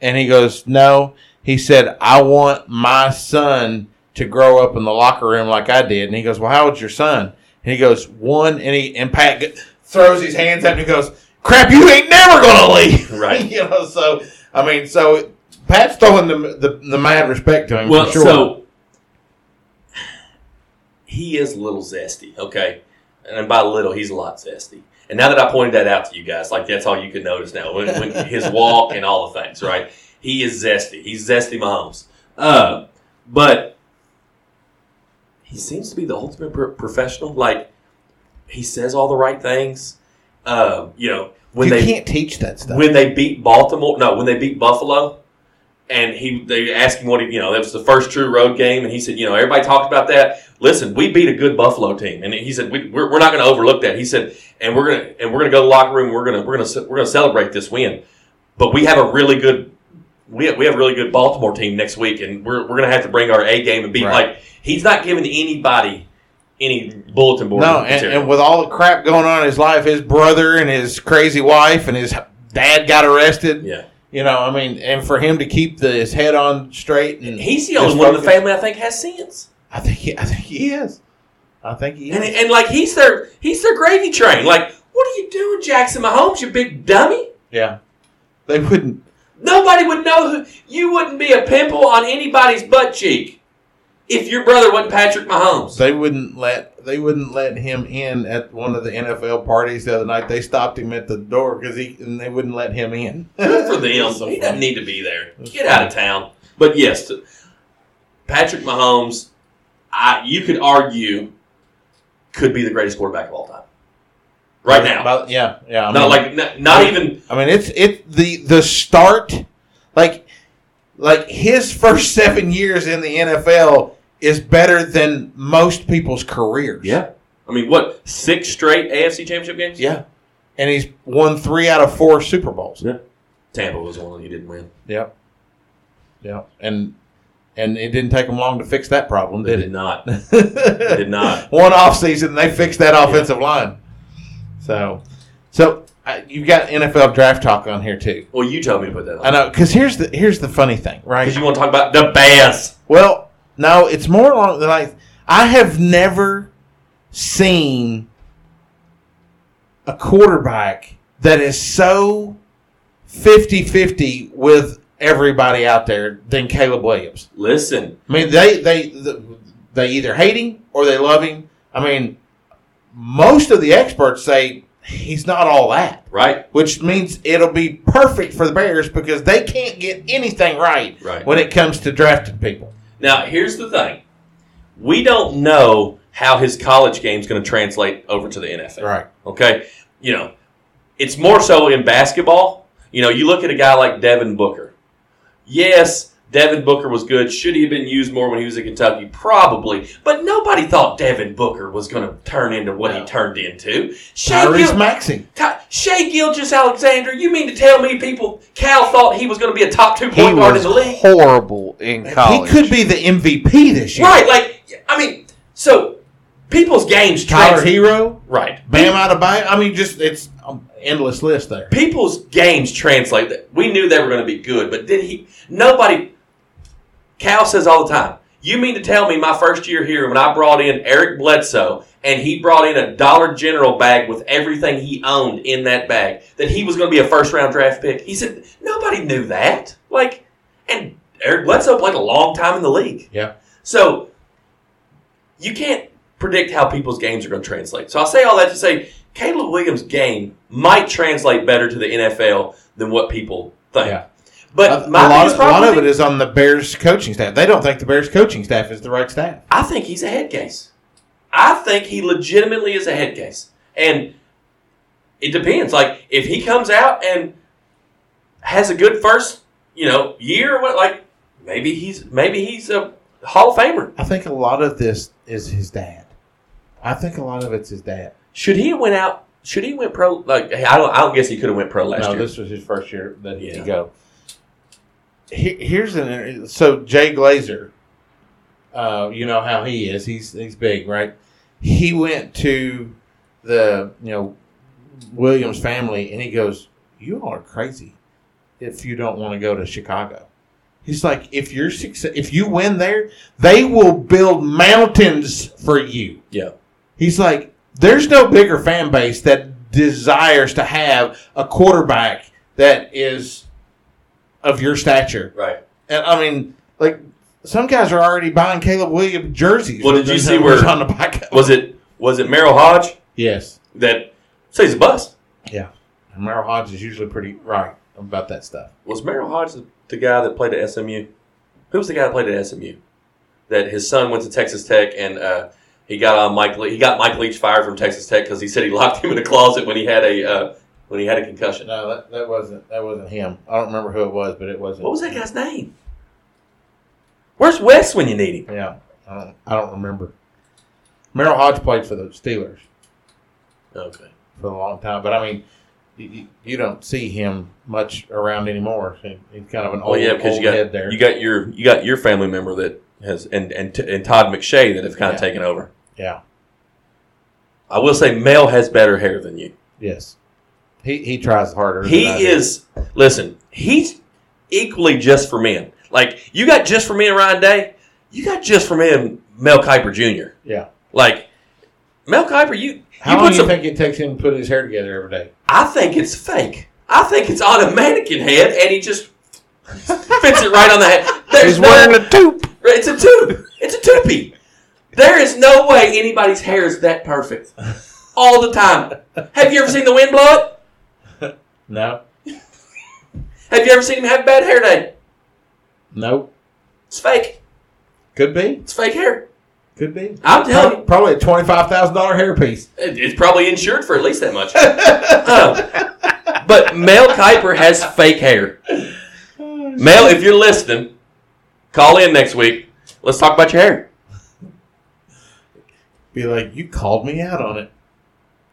[SPEAKER 8] And he goes, no. He said I want my son to grow up in the locker room like I did. And he goes, well, how old's your son? And he goes one. And he and Pat throws his hands up and he goes, crap, you ain't never gonna leave.
[SPEAKER 7] Right.
[SPEAKER 8] you know. So I mean, so Pat's throwing the the, the mad respect to him.
[SPEAKER 7] well,
[SPEAKER 8] for sure.
[SPEAKER 7] so he is a little zesty, okay? And by little, he's a lot zesty. And now that I pointed that out to you guys, like that's all you can notice now. When, when his walk and all the things, right? He is zesty. He's zesty Mahomes. Uh, but he seems to be the ultimate pro- professional. Like he says all the right things. Uh, you know, when
[SPEAKER 8] you
[SPEAKER 7] they
[SPEAKER 8] can't teach that stuff.
[SPEAKER 7] when they beat Baltimore, no, when they beat Buffalo, and he they asked him what he, you know, that was the first true road game, and he said, you know, everybody talked about that. Listen, we beat a good Buffalo team, and he said we, we're, we're not going to overlook that. He said, and we're gonna and we're gonna go to the locker room. We're gonna we're gonna we're gonna celebrate this win, but we have a really good. We have, we have a really good Baltimore team next week, and we're, we're going to have to bring our A game and beat.
[SPEAKER 8] Right.
[SPEAKER 7] Like he's not giving anybody any bulletin board.
[SPEAKER 8] No, and, and with all the crap going on in his life, his brother and his crazy wife and his dad got arrested.
[SPEAKER 7] yeah,
[SPEAKER 8] You know, I mean, and for him to keep the, his head on straight, and
[SPEAKER 7] he's the only one in the family I think has sense.
[SPEAKER 8] I think, he, I think he is. I think he is.
[SPEAKER 7] And, and like he's their he's their gravy train. Like, what are you doing, Jackson Mahomes? You big dummy.
[SPEAKER 8] yeah, they wouldn't.
[SPEAKER 7] Nobody would know who you wouldn't be a pimple on anybody's butt cheek if your brother wasn't Patrick Mahomes.
[SPEAKER 8] They wouldn't let. They wouldn't let him in at one of the NFL parties the other night. They stopped him at the door because he and they wouldn't let him in.
[SPEAKER 7] Good for them. he doesn't need to be there. Get out of town. But yes, Patrick Mahomes, I you could argue could be the greatest quarterback of all time. Right now.
[SPEAKER 8] About- yeah, yeah. I
[SPEAKER 7] Not
[SPEAKER 8] mean-
[SPEAKER 7] like not, not even
[SPEAKER 8] I mean, it's it the the start, like like his first seven years in the NFL is better than most people's careers.
[SPEAKER 7] Yeah. I mean, what six straight AFC Championship games?
[SPEAKER 8] yeah, and he's won three out of four Super Bowls.
[SPEAKER 7] Yeah. Tampa was the one he didn't win.
[SPEAKER 8] Yep, yeah, and and it didn't take them long to fix that problem,
[SPEAKER 7] They
[SPEAKER 8] did
[SPEAKER 7] did
[SPEAKER 8] it?
[SPEAKER 7] not.
[SPEAKER 8] they
[SPEAKER 7] did not.
[SPEAKER 8] One off season, they fixed that offensive line. So, so uh, you've got NFL draft talk on here too.
[SPEAKER 7] Well, you told me to put that on.
[SPEAKER 8] I know because here's the here's the funny thing, right?
[SPEAKER 7] Because you want to talk about the Bears.
[SPEAKER 8] Well, no, it's more along the lines. I have never seen a quarterback that is so 50-50 with everybody out there than Caleb Williams.
[SPEAKER 7] Listen,
[SPEAKER 8] I mean, they they they either hate him or they love him. I mean, most of the experts say he's not all that,
[SPEAKER 7] right?
[SPEAKER 8] which means it'll be perfect for the Bears because they can't get anything right,
[SPEAKER 7] Right.
[SPEAKER 8] when it comes to drafting people.
[SPEAKER 7] Now, here's the thing. We don't know how his college game is going to translate over to the NFL.
[SPEAKER 8] Right.
[SPEAKER 7] Okay. You know, it's more so in basketball. You know, you look at a guy like Devin Booker. Yes, Devin Booker was good. Should he have been used more when he was at Kentucky? Probably. But nobody thought Devin Booker was going to turn into what he turned into. Shea
[SPEAKER 8] Tyrese
[SPEAKER 7] Gil-
[SPEAKER 8] Maxey.
[SPEAKER 7] Ty- Shai Gilgeous Alexander, you mean to tell me people, Cal thought he was going to be a top two
[SPEAKER 9] He
[SPEAKER 7] point guard in the league?
[SPEAKER 9] horrible in college.
[SPEAKER 8] He could be the MVP this year.
[SPEAKER 7] Right, like I mean, so people's games
[SPEAKER 8] Tyler
[SPEAKER 7] trans-
[SPEAKER 8] Herro,
[SPEAKER 7] right.
[SPEAKER 8] Bam Adebayo. I mean, just it's um, endless list there.
[SPEAKER 7] People's games translate. That we knew they were going to be good, but did he? Nobody. Cal says all the time. You mean to tell me my first year here when I brought in Eric Bledsoe and he brought in a Dollar General bag with everything he owned in that bag that he was going to be a first round draft pick? He said nobody knew that. Like, and Eric Bledsoe played a long time in the league.
[SPEAKER 8] Yeah.
[SPEAKER 7] So you can't predict how people's games are going to translate. So I'll say all that to say Caleb Williams' game might translate better to the NFL than what people think.
[SPEAKER 8] Yeah.
[SPEAKER 7] But
[SPEAKER 8] a,
[SPEAKER 7] my
[SPEAKER 8] a lot,
[SPEAKER 7] biggest
[SPEAKER 8] a lot of it is on the Bears coaching staff. They don't think the Bears coaching staff is the right staff.
[SPEAKER 7] I think he's a head case. I think he legitimately is a head case. And it depends. Like, if he comes out and has a good first, you know, year, or what, like, maybe he's maybe he's a Hall of Famer.
[SPEAKER 8] I think a lot of this is his dad. I think a lot of it's his dad.
[SPEAKER 7] Should he have went out? Should he went pro? Like, I don't. I don't guess he could have went pro last
[SPEAKER 8] no,
[SPEAKER 7] year.
[SPEAKER 8] No, this was his first year that he
[SPEAKER 7] Yeah.
[SPEAKER 8] could go. He- Here's an so Jay Glazer. Uh, you know how he is. He's he's big, right? He went to the you know Williams family, and he goes, "You all are crazy if you don't want to go to Chicago." He's like, "If you're success, if you win there, they will build mountains for you."
[SPEAKER 7] yeah.
[SPEAKER 8] He's like, there's no bigger fan base that desires to have a quarterback that is of your stature.
[SPEAKER 7] Right.
[SPEAKER 8] And I mean, like some guys are already buying Caleb Williams jerseys.
[SPEAKER 7] Well, did you see where-
[SPEAKER 8] on the back?
[SPEAKER 7] Was it was it Merril Hoge
[SPEAKER 8] Yes.
[SPEAKER 7] that says he's a bust?
[SPEAKER 8] Yeah. And Merril Hoge is usually pretty right about that stuff.
[SPEAKER 7] Was Merril Hoge the, the guy that played at SMU? Who was the guy that played at SMU? That his son went to Texas Tech and uh, he got on Mike. Le- he got Mike Leach fired from Texas Tech because he said he locked him in a closet when he had a uh, when he had a concussion.
[SPEAKER 8] No, that, that wasn't that wasn't him. I don't remember who it was, but it wasn't.
[SPEAKER 7] What was that guy's name? Where's Wes when you need him?
[SPEAKER 8] Yeah, I don't, I don't remember. Merril Hoge played for the Steelers.
[SPEAKER 7] Okay.
[SPEAKER 8] for a long time. But I mean, you- you, don't see him much around anymore. He- He's kind of an
[SPEAKER 7] Well,
[SPEAKER 8] old,
[SPEAKER 7] yeah, because
[SPEAKER 8] old
[SPEAKER 7] you got
[SPEAKER 8] head there.
[SPEAKER 7] you got your you got your family member that has and and, and Todd McShay that have kind of taken over.
[SPEAKER 8] yeah,
[SPEAKER 7] I will say Mel has better hair than you.
[SPEAKER 8] yes. He he tries harder.
[SPEAKER 7] He
[SPEAKER 8] than do.
[SPEAKER 7] is. Listen, he's equally just for men. Like you got just for men Ryan Day, you got just for men Mel Kiper Jr.
[SPEAKER 8] Yeah.
[SPEAKER 7] Like Mel Kiper, you
[SPEAKER 8] How
[SPEAKER 7] you
[SPEAKER 8] long
[SPEAKER 7] put
[SPEAKER 8] do you
[SPEAKER 7] some.
[SPEAKER 8] think it takes him to put his hair together every day?
[SPEAKER 7] I think it's fake. I think it's on a mannequin head, and he just fits it right on the head. There's
[SPEAKER 9] He's
[SPEAKER 7] no-
[SPEAKER 9] wearing a tube.
[SPEAKER 7] It's a tube. It's a toupee. There is no way anybody's hair is that perfect all the time. Have you ever seen the wind blow it?
[SPEAKER 8] No,
[SPEAKER 7] Have you ever seen him have a bad hair day?
[SPEAKER 8] no.
[SPEAKER 7] It's fake.
[SPEAKER 8] Could be,
[SPEAKER 7] It's fake hair.
[SPEAKER 8] could be.
[SPEAKER 7] I'm telling you.
[SPEAKER 8] Probably a twenty five thousand dollar hairpiece.
[SPEAKER 7] It- It's probably insured for at least that much. Uh, but Mel Kiper has fake hair. Mel, if you're listening, call in next week. Let's talk about your hair.
[SPEAKER 8] Be like, you called me out on it.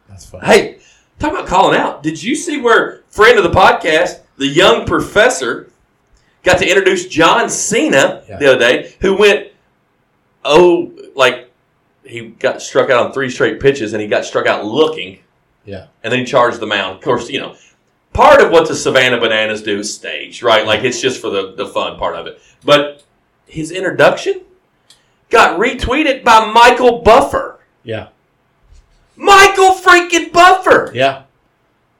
[SPEAKER 8] That's fine.
[SPEAKER 7] Hey, talk about calling out. Did you see where friend of the podcast, the young professor, got to introduce John Cena
[SPEAKER 8] Yeah.
[SPEAKER 7] the other day, who went, oh, like he got struck out on three straight pitches and he got struck out looking.
[SPEAKER 8] Yeah.
[SPEAKER 7] and then he charged the mound. Of course, you know, part of what the Savannah Bananas do is stage, right? Like it's just for the, the fun part of it. But his introduction got retweeted by Michael Buffer.
[SPEAKER 8] Yeah,
[SPEAKER 7] Michael freaking Buffer.
[SPEAKER 8] yeah,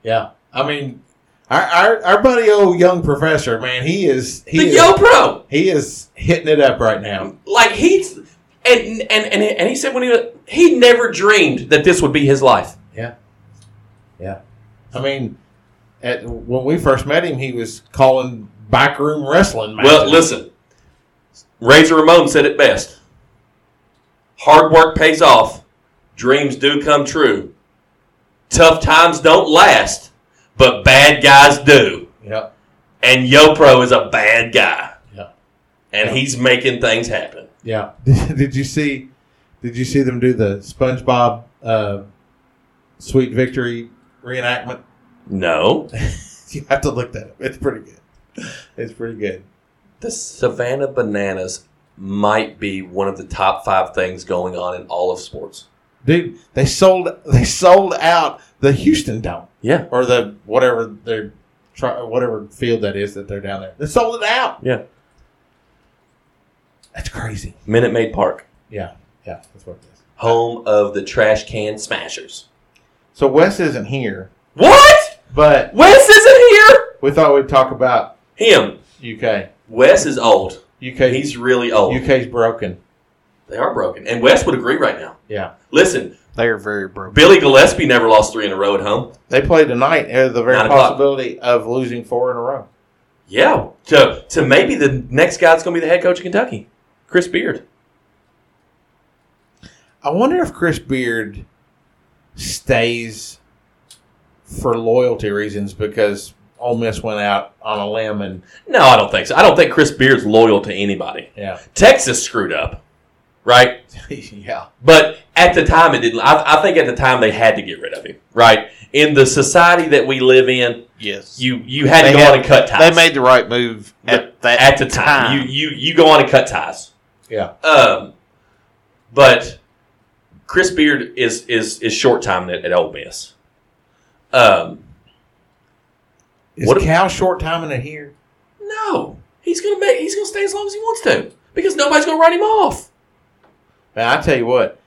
[SPEAKER 8] yeah. I mean, our our, our buddy old young professor, man, he is he
[SPEAKER 7] The
[SPEAKER 8] is,
[SPEAKER 7] Yo Pro.
[SPEAKER 8] he is hitting it up right now.
[SPEAKER 7] Like he's and and and, and he said when he was, he never dreamed that this would be his life.
[SPEAKER 8] Yeah, yeah. I mean, at, when we first met him, he was calling backroom wrestling matches.
[SPEAKER 7] Well, listen. Razor Ramon said it best. Hard work pays off. Dreams do come true. Tough times don't last, but bad guys do.
[SPEAKER 8] Yeah,
[SPEAKER 7] And YoPro is a bad guy.
[SPEAKER 8] Yeah.
[SPEAKER 7] And he's making things happen.
[SPEAKER 8] yeah. did you see? Did you see them do the SpongeBob uh, Sweet Victory reenactment?
[SPEAKER 7] No.
[SPEAKER 8] You have to look that up. It's pretty good. It's pretty good.
[SPEAKER 7] The Savannah Bananas might be one of the top five things going on in all of sports.
[SPEAKER 8] Dude, they sold they sold out the Houston Dome
[SPEAKER 7] Yeah.
[SPEAKER 8] or the whatever their whatever field that is that they're down there. They sold it out.
[SPEAKER 7] Yeah.
[SPEAKER 8] That's crazy.
[SPEAKER 7] Minute Maid Park,
[SPEAKER 8] Yeah, yeah, that's what it is.
[SPEAKER 7] home of the trash can smashers.
[SPEAKER 8] So Wes isn't here,
[SPEAKER 7] What?
[SPEAKER 8] but
[SPEAKER 7] Wes isn't here?
[SPEAKER 8] we thought we'd talk about
[SPEAKER 7] Him.
[SPEAKER 8] UK.
[SPEAKER 7] Wes is old.
[SPEAKER 8] UK.
[SPEAKER 7] He's really old.
[SPEAKER 8] UK's broken.
[SPEAKER 7] They are broken. And Wes would agree right now.
[SPEAKER 8] Yeah.
[SPEAKER 7] Listen,
[SPEAKER 9] They are very broken.
[SPEAKER 7] Billy Gillispie never lost three in a row at home.
[SPEAKER 8] They play tonight. There's the very
[SPEAKER 7] Nine o'clock.
[SPEAKER 8] possibility of losing four in a row.
[SPEAKER 7] Yeah. To to maybe the next guy that's going to be the head coach of Kentucky, Chris Beard.
[SPEAKER 8] I wonder if Chris Beard stays for loyalty reasons because Ole Miss went out on a limb and
[SPEAKER 7] No, I don't think so. I don't think Chris Beard's loyal to anybody.
[SPEAKER 8] yeah,
[SPEAKER 7] Texas screwed up, right?
[SPEAKER 8] yeah,
[SPEAKER 7] But at the time, it didn't. I, I think at the time they had to get rid of him, right? In the society that we live in,
[SPEAKER 9] Yes.
[SPEAKER 7] you you had
[SPEAKER 9] They
[SPEAKER 7] to go
[SPEAKER 9] had-
[SPEAKER 7] on and cut ties.
[SPEAKER 9] They made the right move at that
[SPEAKER 7] at the time. You you you go on and cut ties.
[SPEAKER 8] yeah.
[SPEAKER 7] Um, but Chris Beard is is is short time at, at Ole Miss. Um,
[SPEAKER 8] Is
[SPEAKER 7] What if-
[SPEAKER 8] Cal short timing it here?
[SPEAKER 7] no, he's gonna make he's gonna stay as long as he wants to because nobody's gonna write him off.
[SPEAKER 8] Man, I tell you what,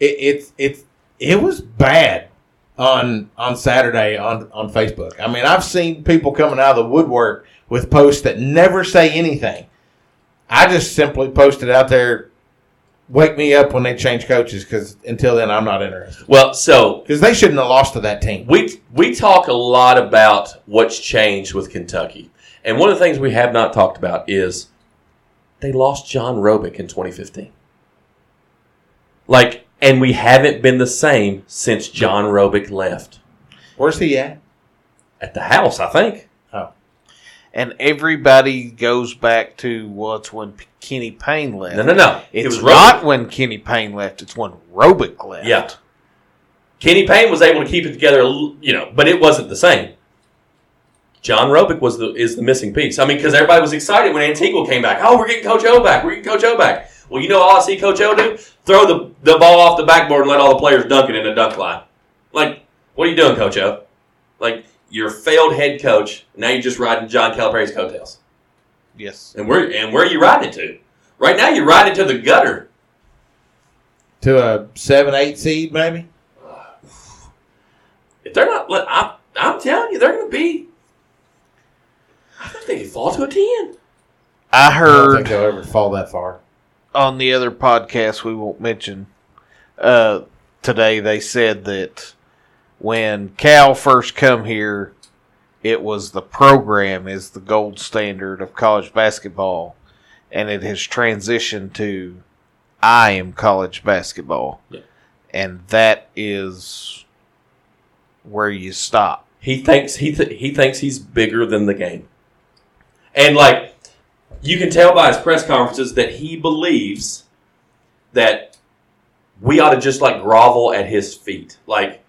[SPEAKER 8] it it it it was bad on on Saturday on on Facebook. I mean, I've seen people coming out of the woodwork with posts that never say anything. I just simply posted out there, "Wake me up when they change coaches," because until then, I'm not interested.
[SPEAKER 7] Well, so
[SPEAKER 8] Because they shouldn't have lost to that team.
[SPEAKER 7] we we talk a lot about what's changed with Kentucky, and one of the things we have not talked about is they lost John Robic in 2015. Like, and we haven't been the same since John Robic left
[SPEAKER 8] Where's he at?
[SPEAKER 7] at the house. I think.
[SPEAKER 8] Oh,
[SPEAKER 9] and everybody goes back to well, when P- Kenny Payne left.
[SPEAKER 7] No, no, no. it
[SPEAKER 9] It's
[SPEAKER 7] was
[SPEAKER 9] not
[SPEAKER 7] Robic.
[SPEAKER 9] when Kenny Payne left. It's when Robic left.
[SPEAKER 7] Yeah. Kenny Payne was able to keep it together, you know, but it wasn't the same. John Robic was the is the missing piece. I mean, because everybody was excited when Antigua came back. Oh, we're getting Coach O back. We're getting Coach O back. Well, you know all I see Coach O do? Throw the, the ball off the backboard and let all the players dunk it in the dunk line. Like, what are you doing, Coach O? Like, you're a failed head coach. Now you're just riding John Calipari's coattails.
[SPEAKER 9] Yes.
[SPEAKER 7] And where and where are you riding it to? Right now, you're riding it to the gutter.
[SPEAKER 8] to a seven, eight seed maybe.
[SPEAKER 7] If they're not, I'm, I'm telling you, they're going to be. I think they could fall to a ten.
[SPEAKER 9] I heard.
[SPEAKER 8] I don't
[SPEAKER 9] heard
[SPEAKER 8] think they'll ever fall that far.
[SPEAKER 9] On the other podcast we won't mention uh, today they said that when Cal first come here, it was the program is the gold standard of college basketball, and it has transitioned to I am college basketball,
[SPEAKER 7] Yeah.
[SPEAKER 9] and that is where you stop.
[SPEAKER 7] He thinks he th- he thinks he's bigger than the game, and like you can tell by his press conferences that he believes that we ought to just like grovel at his feet. Like,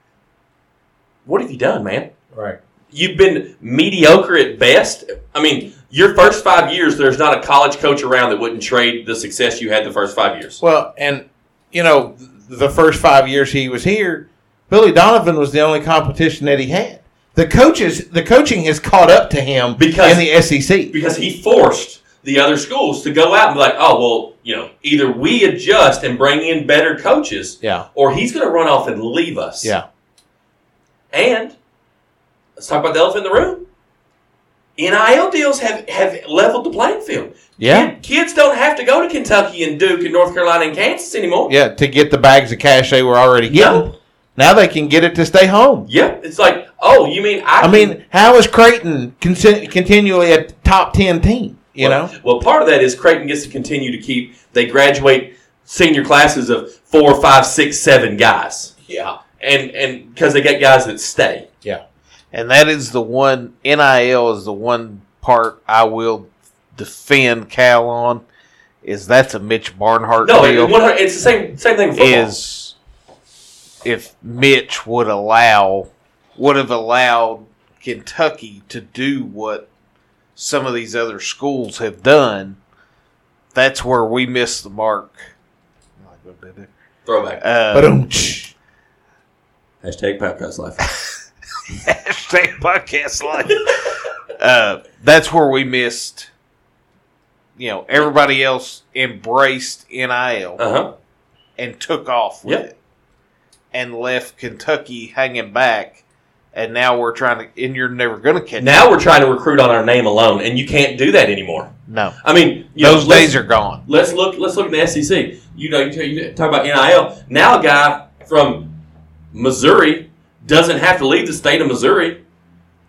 [SPEAKER 7] what have you done, man?
[SPEAKER 8] Right.
[SPEAKER 7] You've been mediocre at best. I mean, your first five years, there's not a college coach around that wouldn't trade the success you had the first five years.
[SPEAKER 8] Well, and you know, the first five years he was here, Billy Donovan was the only competition that he had. The coaches, the coaching has caught up to him
[SPEAKER 7] Because-
[SPEAKER 8] in the SEC.
[SPEAKER 7] because he forced the other schools to go out and be like, oh, well, you know, either we adjust and bring in better coaches,
[SPEAKER 8] Yeah,
[SPEAKER 7] or he's going to run off and leave us.
[SPEAKER 8] yeah,
[SPEAKER 7] And let's talk about the elephant in the room. NIL deals have, have leveled the playing field.
[SPEAKER 8] yeah,
[SPEAKER 7] Kid- kids don't have to go to Kentucky and Duke and North Carolina and Kansas anymore.
[SPEAKER 8] yeah. To get the bags of cash they were already getting,
[SPEAKER 7] No.
[SPEAKER 8] now they can get it to stay home.
[SPEAKER 7] Yeah, it's like, oh, you mean I?
[SPEAKER 8] I mean, how is Creighton con- continually a top ten team? You
[SPEAKER 7] well,
[SPEAKER 8] know,
[SPEAKER 7] Well, part of that is Creighton gets to continue to keep. They graduate senior classes of four, five, six, seven guys,
[SPEAKER 8] yeah,
[SPEAKER 7] and and because they get guys that stay.
[SPEAKER 8] yeah.
[SPEAKER 9] And that is the one NIL is the one part I will defend Cal on. Is that's a Mitch Barnhart
[SPEAKER 7] No,
[SPEAKER 9] deal?
[SPEAKER 7] 100 it's the same same thing.
[SPEAKER 9] Is if Mitch would allow would have allowed Kentucky to do what some of these other schools have done, that's where we missed the mark.
[SPEAKER 7] throwback.
[SPEAKER 9] Uh,
[SPEAKER 8] um,
[SPEAKER 7] Hashtag podcast life.
[SPEAKER 9] hashtag podcast life. uh, that's where we missed. You know, everybody else embraced NIL
[SPEAKER 7] Uh huh.
[SPEAKER 9] and took off with
[SPEAKER 7] Yep.
[SPEAKER 9] it, and left Kentucky hanging back. And now we're trying to, and you're never going to catch.
[SPEAKER 7] Now we're trying to recruit on our name alone, and you can't do that anymore.
[SPEAKER 9] no,
[SPEAKER 7] I mean, you
[SPEAKER 9] those
[SPEAKER 7] know,
[SPEAKER 9] days are gone.
[SPEAKER 7] Let's look. Let's look at the SEC. You know, you, you talk about NIL. Now, a guy from Missouri doesn't have to leave the state of Missouri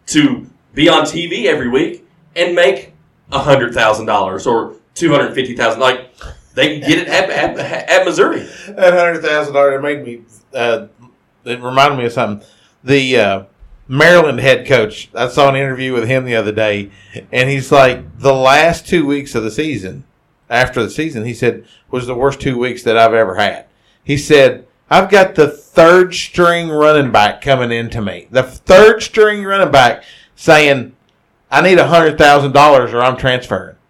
[SPEAKER 7] to be on TV every week and make hundred thousand dollars or two hundred fifty thousand. Like they can get it at, at, at Missouri.
[SPEAKER 8] That hundred thousand dollars made me. Uh, it reminded me of something. The uh, Maryland head coach. I saw an interview with him the other day, and he's like, the last two weeks of the season, after the season, he said was the worst two weeks that I've ever had. He said, I've got the third string running back coming into me. The third string running back saying, I need a hundred thousand dollars or I'm transferring.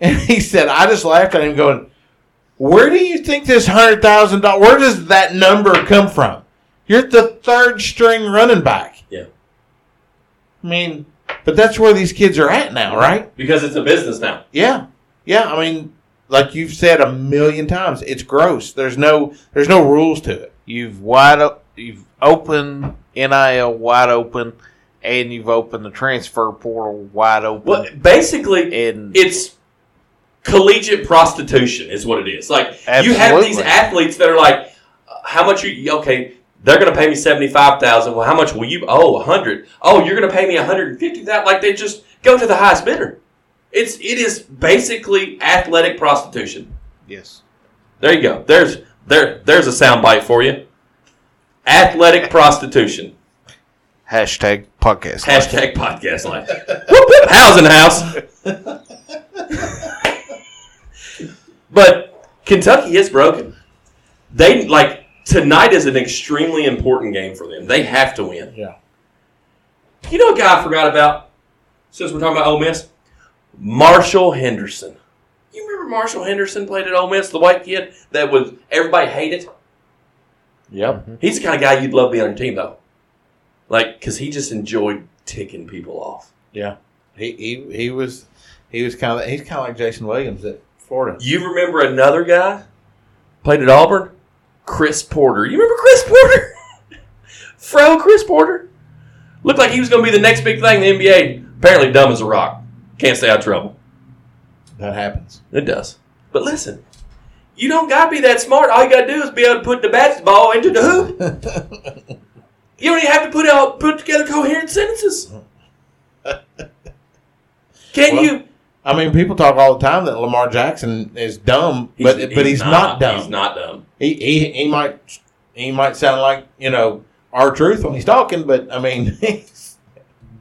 [SPEAKER 8] And he said, I just laughed at him going, where do you think this hundred thousand dollars? Where does that number come from? You're the third string running back. I mean, but that's where these kids are at now, right?
[SPEAKER 7] because it's a business now.
[SPEAKER 8] Yeah, yeah. I mean, like you've said a million times, it's gross. There's no, there's no rules to it.
[SPEAKER 9] You've wide you've opened NIL wide open, and you've opened the transfer portal wide open.
[SPEAKER 7] Well, basically,
[SPEAKER 9] And
[SPEAKER 7] it's collegiate prostitution is what it is. Like you have these athletes that are like, uh, how much are you? Okay, they're going to pay me seventy five thousand. Well, how much will you? Oh, a hundred. Oh, you're going to pay me one hundred and fifty thousand. Like they just go to the highest bidder. It's it is basically athletic prostitution.
[SPEAKER 9] yes,
[SPEAKER 7] There you go. There's there there's a sound bite for you. Athletic prostitution.
[SPEAKER 9] hashtag podcast.
[SPEAKER 7] Hashtag podcast life. whoop, whoop, housing house. but Kentucky is broken. They like tonight is an extremely important game for them. They have to win.
[SPEAKER 8] Yeah.
[SPEAKER 7] You know a guy I forgot about since we're talking about Ole Miss? Marshall Henderson. You remember Marshall Henderson played at Ole Miss, the white kid that was everybody hated?
[SPEAKER 8] Yep. Mm-hmm.
[SPEAKER 7] He's the kind of guy you'd love to be on your team though. Like, cause he just enjoyed ticking people off.
[SPEAKER 8] Yeah. He he he was he was kind of he's kind of like Jason Williams at Florida.
[SPEAKER 7] You remember another guy played at Auburn? Chris Porter. You remember Chris Porter? Fro Chris Porter? Looked like he was going to be the next big thing in the NBA. Apparently dumb as a rock. Can't stay out of trouble.
[SPEAKER 8] That happens.
[SPEAKER 7] It does. But listen, you don't got to be that smart. All you got to do is be able to put the basketball into the hoop. you don't even have to put out put together coherent sentences. Can
[SPEAKER 8] Well,
[SPEAKER 7] you?
[SPEAKER 8] I mean, people talk all the time that Lamar Jackson is dumb, but but he's not, dumb.
[SPEAKER 7] He's not dumb.
[SPEAKER 8] He, he he might he might sound like you know our truth when he's talking, but I mean,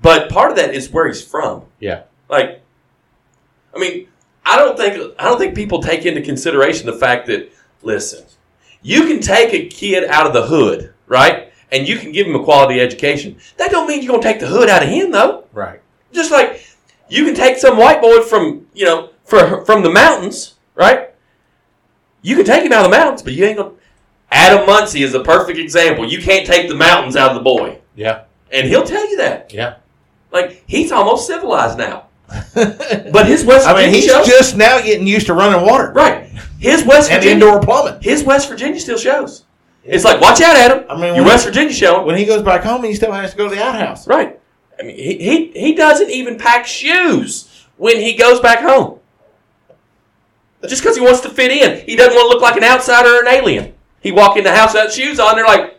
[SPEAKER 7] But part of that is where he's from.
[SPEAKER 8] yeah,
[SPEAKER 7] Like, I mean, I don't think I don't think people take into consideration the fact that listen, you can take a kid out of the hood, right, and you can give him a quality education. That don't mean you're gonna take the hood out of him, though.
[SPEAKER 8] right.
[SPEAKER 7] Just like you can take some white boy from you know for, from the mountains, right? You can take him out of the mountains, but you ain't gonna. Adam Muncy is a perfect example. You can't take the mountains out of the boy,
[SPEAKER 8] Yeah,
[SPEAKER 7] and he'll tell you that.
[SPEAKER 8] yeah.
[SPEAKER 7] Like he's almost civilized now. But his West
[SPEAKER 8] I mean, he's
[SPEAKER 7] shows,
[SPEAKER 8] just now getting used to running water,
[SPEAKER 7] right. His West
[SPEAKER 8] And
[SPEAKER 7] Virginia,
[SPEAKER 8] indoor plumbing.
[SPEAKER 7] his West Virginia still shows. It's like, watch out, Adam.
[SPEAKER 8] I mean,
[SPEAKER 7] your West Virginia showing.
[SPEAKER 8] When he goes back home, he still has to go to the outhouse.
[SPEAKER 7] Right. I mean, he, he he doesn't even pack shoes when he goes back home. Just because he wants to fit in, he doesn't want to look like an outsider or an alien. He walk in the house without shoes on. They're like,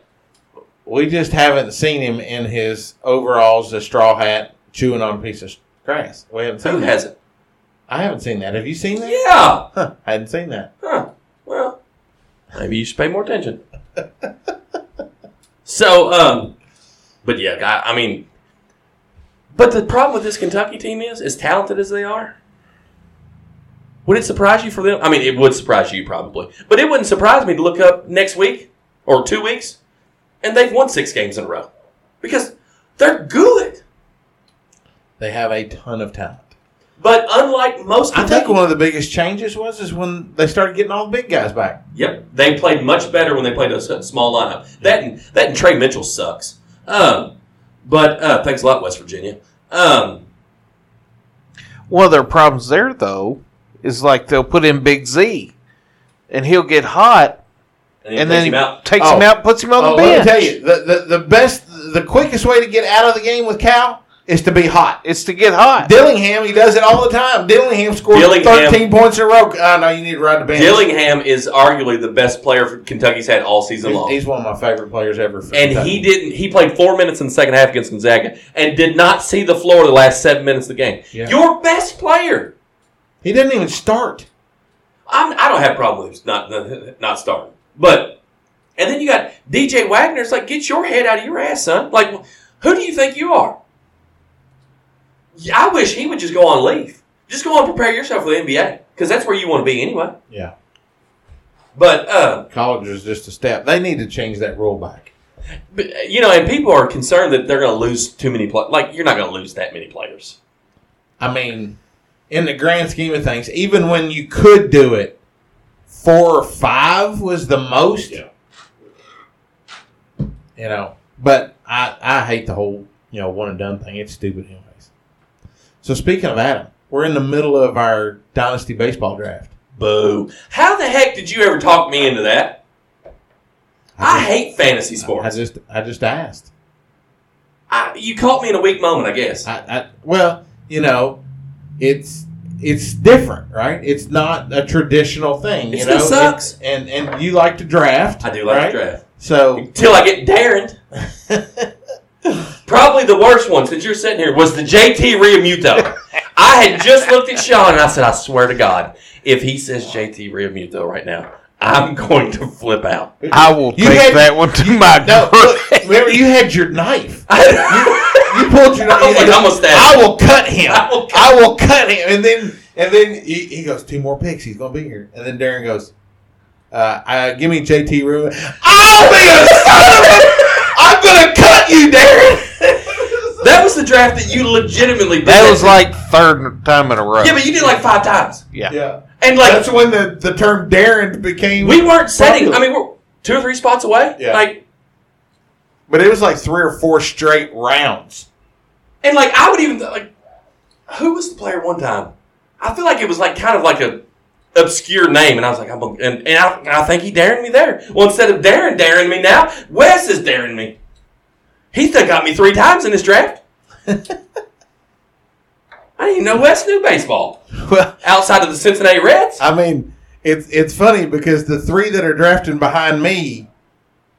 [SPEAKER 8] We just haven't seen him in his overalls, a straw hat, chewing on a piece of grass. We haven't seen
[SPEAKER 7] who
[SPEAKER 8] that.
[SPEAKER 7] hasn't?
[SPEAKER 8] I haven't seen that. Have you seen that?
[SPEAKER 7] Yeah.
[SPEAKER 8] Huh, I hadn't seen that.
[SPEAKER 7] Huh. Well, maybe you should pay more attention. so, um, but yeah, I, I mean, but the problem with this Kentucky team is, as talented as they are, would it surprise you for them? I mean, it would surprise you probably, but it wouldn't surprise me to look up next week or two weeks, and they've won six games in a row because they're good.
[SPEAKER 8] They have a ton of talent.
[SPEAKER 7] But unlike most,
[SPEAKER 8] I think one of the biggest changes was is when they started getting all the big guys back.
[SPEAKER 7] Yep, they played much better when they played a small lineup. That and that and Tre Mitchell sucks. Um, but uh, thanks a lot, West Virginia. Um,
[SPEAKER 9] One of their problems there, though, is like they'll put in Big Z, and he'll get hot,
[SPEAKER 7] and,
[SPEAKER 9] and
[SPEAKER 7] takes
[SPEAKER 9] then
[SPEAKER 7] him
[SPEAKER 9] he
[SPEAKER 7] out.
[SPEAKER 9] takes
[SPEAKER 8] Oh.
[SPEAKER 9] him out, puts him on
[SPEAKER 8] Oh,
[SPEAKER 9] the
[SPEAKER 8] let
[SPEAKER 9] bench.
[SPEAKER 8] me tell you, the, the, the best the quickest way to get out of the game with Cal is to be hot.
[SPEAKER 9] It's to get hot.
[SPEAKER 8] Dillingham, he does it all the time. Dillingham scored
[SPEAKER 7] Dillingham-
[SPEAKER 8] 13 points in a row. Ah, oh, know you need to ride the bench.
[SPEAKER 7] Dillingham is arguably the best player Kentucky's had all season
[SPEAKER 8] He's,
[SPEAKER 7] long.
[SPEAKER 8] he's one of my favorite players ever. For
[SPEAKER 7] and
[SPEAKER 8] Kentucky.
[SPEAKER 7] he didn't. He played four minutes in the second half against Gonzaga and did not see the floor the last seven minutes of the game.
[SPEAKER 8] Yeah.
[SPEAKER 7] Your best player.
[SPEAKER 8] He didn't even start.
[SPEAKER 7] I'm, I don't have a problem with not not starting, but and then you got DJ Wagner. It's like get your head out of your ass, son. Like who do you think you are? I wish he would just go on leave. Just go on and prepare yourself for the NBA because that's where you want to be anyway.
[SPEAKER 8] Yeah.
[SPEAKER 7] But uh,
[SPEAKER 8] College is just a step. They need to change that rule back.
[SPEAKER 7] But, you know, and people are concerned that they're going to lose too many players. Like, you're not going to lose that many players.
[SPEAKER 8] I mean, in the grand scheme of things, even when you could do it, four or five was the most.
[SPEAKER 7] Yeah.
[SPEAKER 8] You know, but I, I hate the whole, you know, one and done thing. It's stupid, anyways. So, speaking of Adam, we're in the middle of our Dynasty Baseball draft.
[SPEAKER 7] Boo. How the heck did you ever talk me into that? I hate fantasy sports.
[SPEAKER 8] I
[SPEAKER 7] sports.
[SPEAKER 8] just, I just asked.
[SPEAKER 7] I, you caught me in a weak moment, I guess.
[SPEAKER 8] I, I, well, you know, it's it's different, right? It's not a traditional thing.
[SPEAKER 7] It
[SPEAKER 8] you
[SPEAKER 7] still
[SPEAKER 8] know?
[SPEAKER 7] sucks.
[SPEAKER 8] And, and and you like to draft.
[SPEAKER 7] I do like
[SPEAKER 8] right?
[SPEAKER 7] to draft.
[SPEAKER 8] So
[SPEAKER 7] Until I get Darren. Probably the worst one since you're sitting here was the JT Realmuto. I had just looked at Sean and I said, I swear to God, if he says JT Realmuto right now, I'm going to flip out.
[SPEAKER 9] I will
[SPEAKER 8] You
[SPEAKER 9] take
[SPEAKER 8] had-
[SPEAKER 9] that one to my
[SPEAKER 8] no, look, remember you had your knife.
[SPEAKER 7] I,
[SPEAKER 8] You pulled your knife.
[SPEAKER 7] I like,
[SPEAKER 8] and
[SPEAKER 7] I'm gonna stab
[SPEAKER 8] I will cut him.
[SPEAKER 7] I will cut
[SPEAKER 8] I will cut him. And then and then he, he goes two more picks. He's gonna be here. And then Darren goes, uh, uh, "Give me JT Rue." I'll be a son of a. I'm gonna cut you, Darren.
[SPEAKER 7] That was the draft that you legitimately did.
[SPEAKER 9] That was like third time in a row.
[SPEAKER 7] Yeah, but you did like five times.
[SPEAKER 9] Yeah.
[SPEAKER 8] yeah,
[SPEAKER 7] And like,
[SPEAKER 8] that's when the, the term Darren became.
[SPEAKER 7] we weren't setting,
[SPEAKER 8] popular.
[SPEAKER 7] I mean, we're two or three spots away.
[SPEAKER 8] Yeah.
[SPEAKER 7] Like,
[SPEAKER 8] but it was like three or four straight rounds.
[SPEAKER 7] And like I would even like, who was the player one time? I feel like it was like kind of like a obscure name, and I was like, I'm a, and, and I, I think he daring me there. Well, instead of daring daring me now, Wes is daring me. He's done got me three times in this draft. I didn't even know Wes knew baseball
[SPEAKER 8] Well,
[SPEAKER 7] outside of the Cincinnati Reds.
[SPEAKER 8] I mean, it's it's funny because the three that are drafting behind me,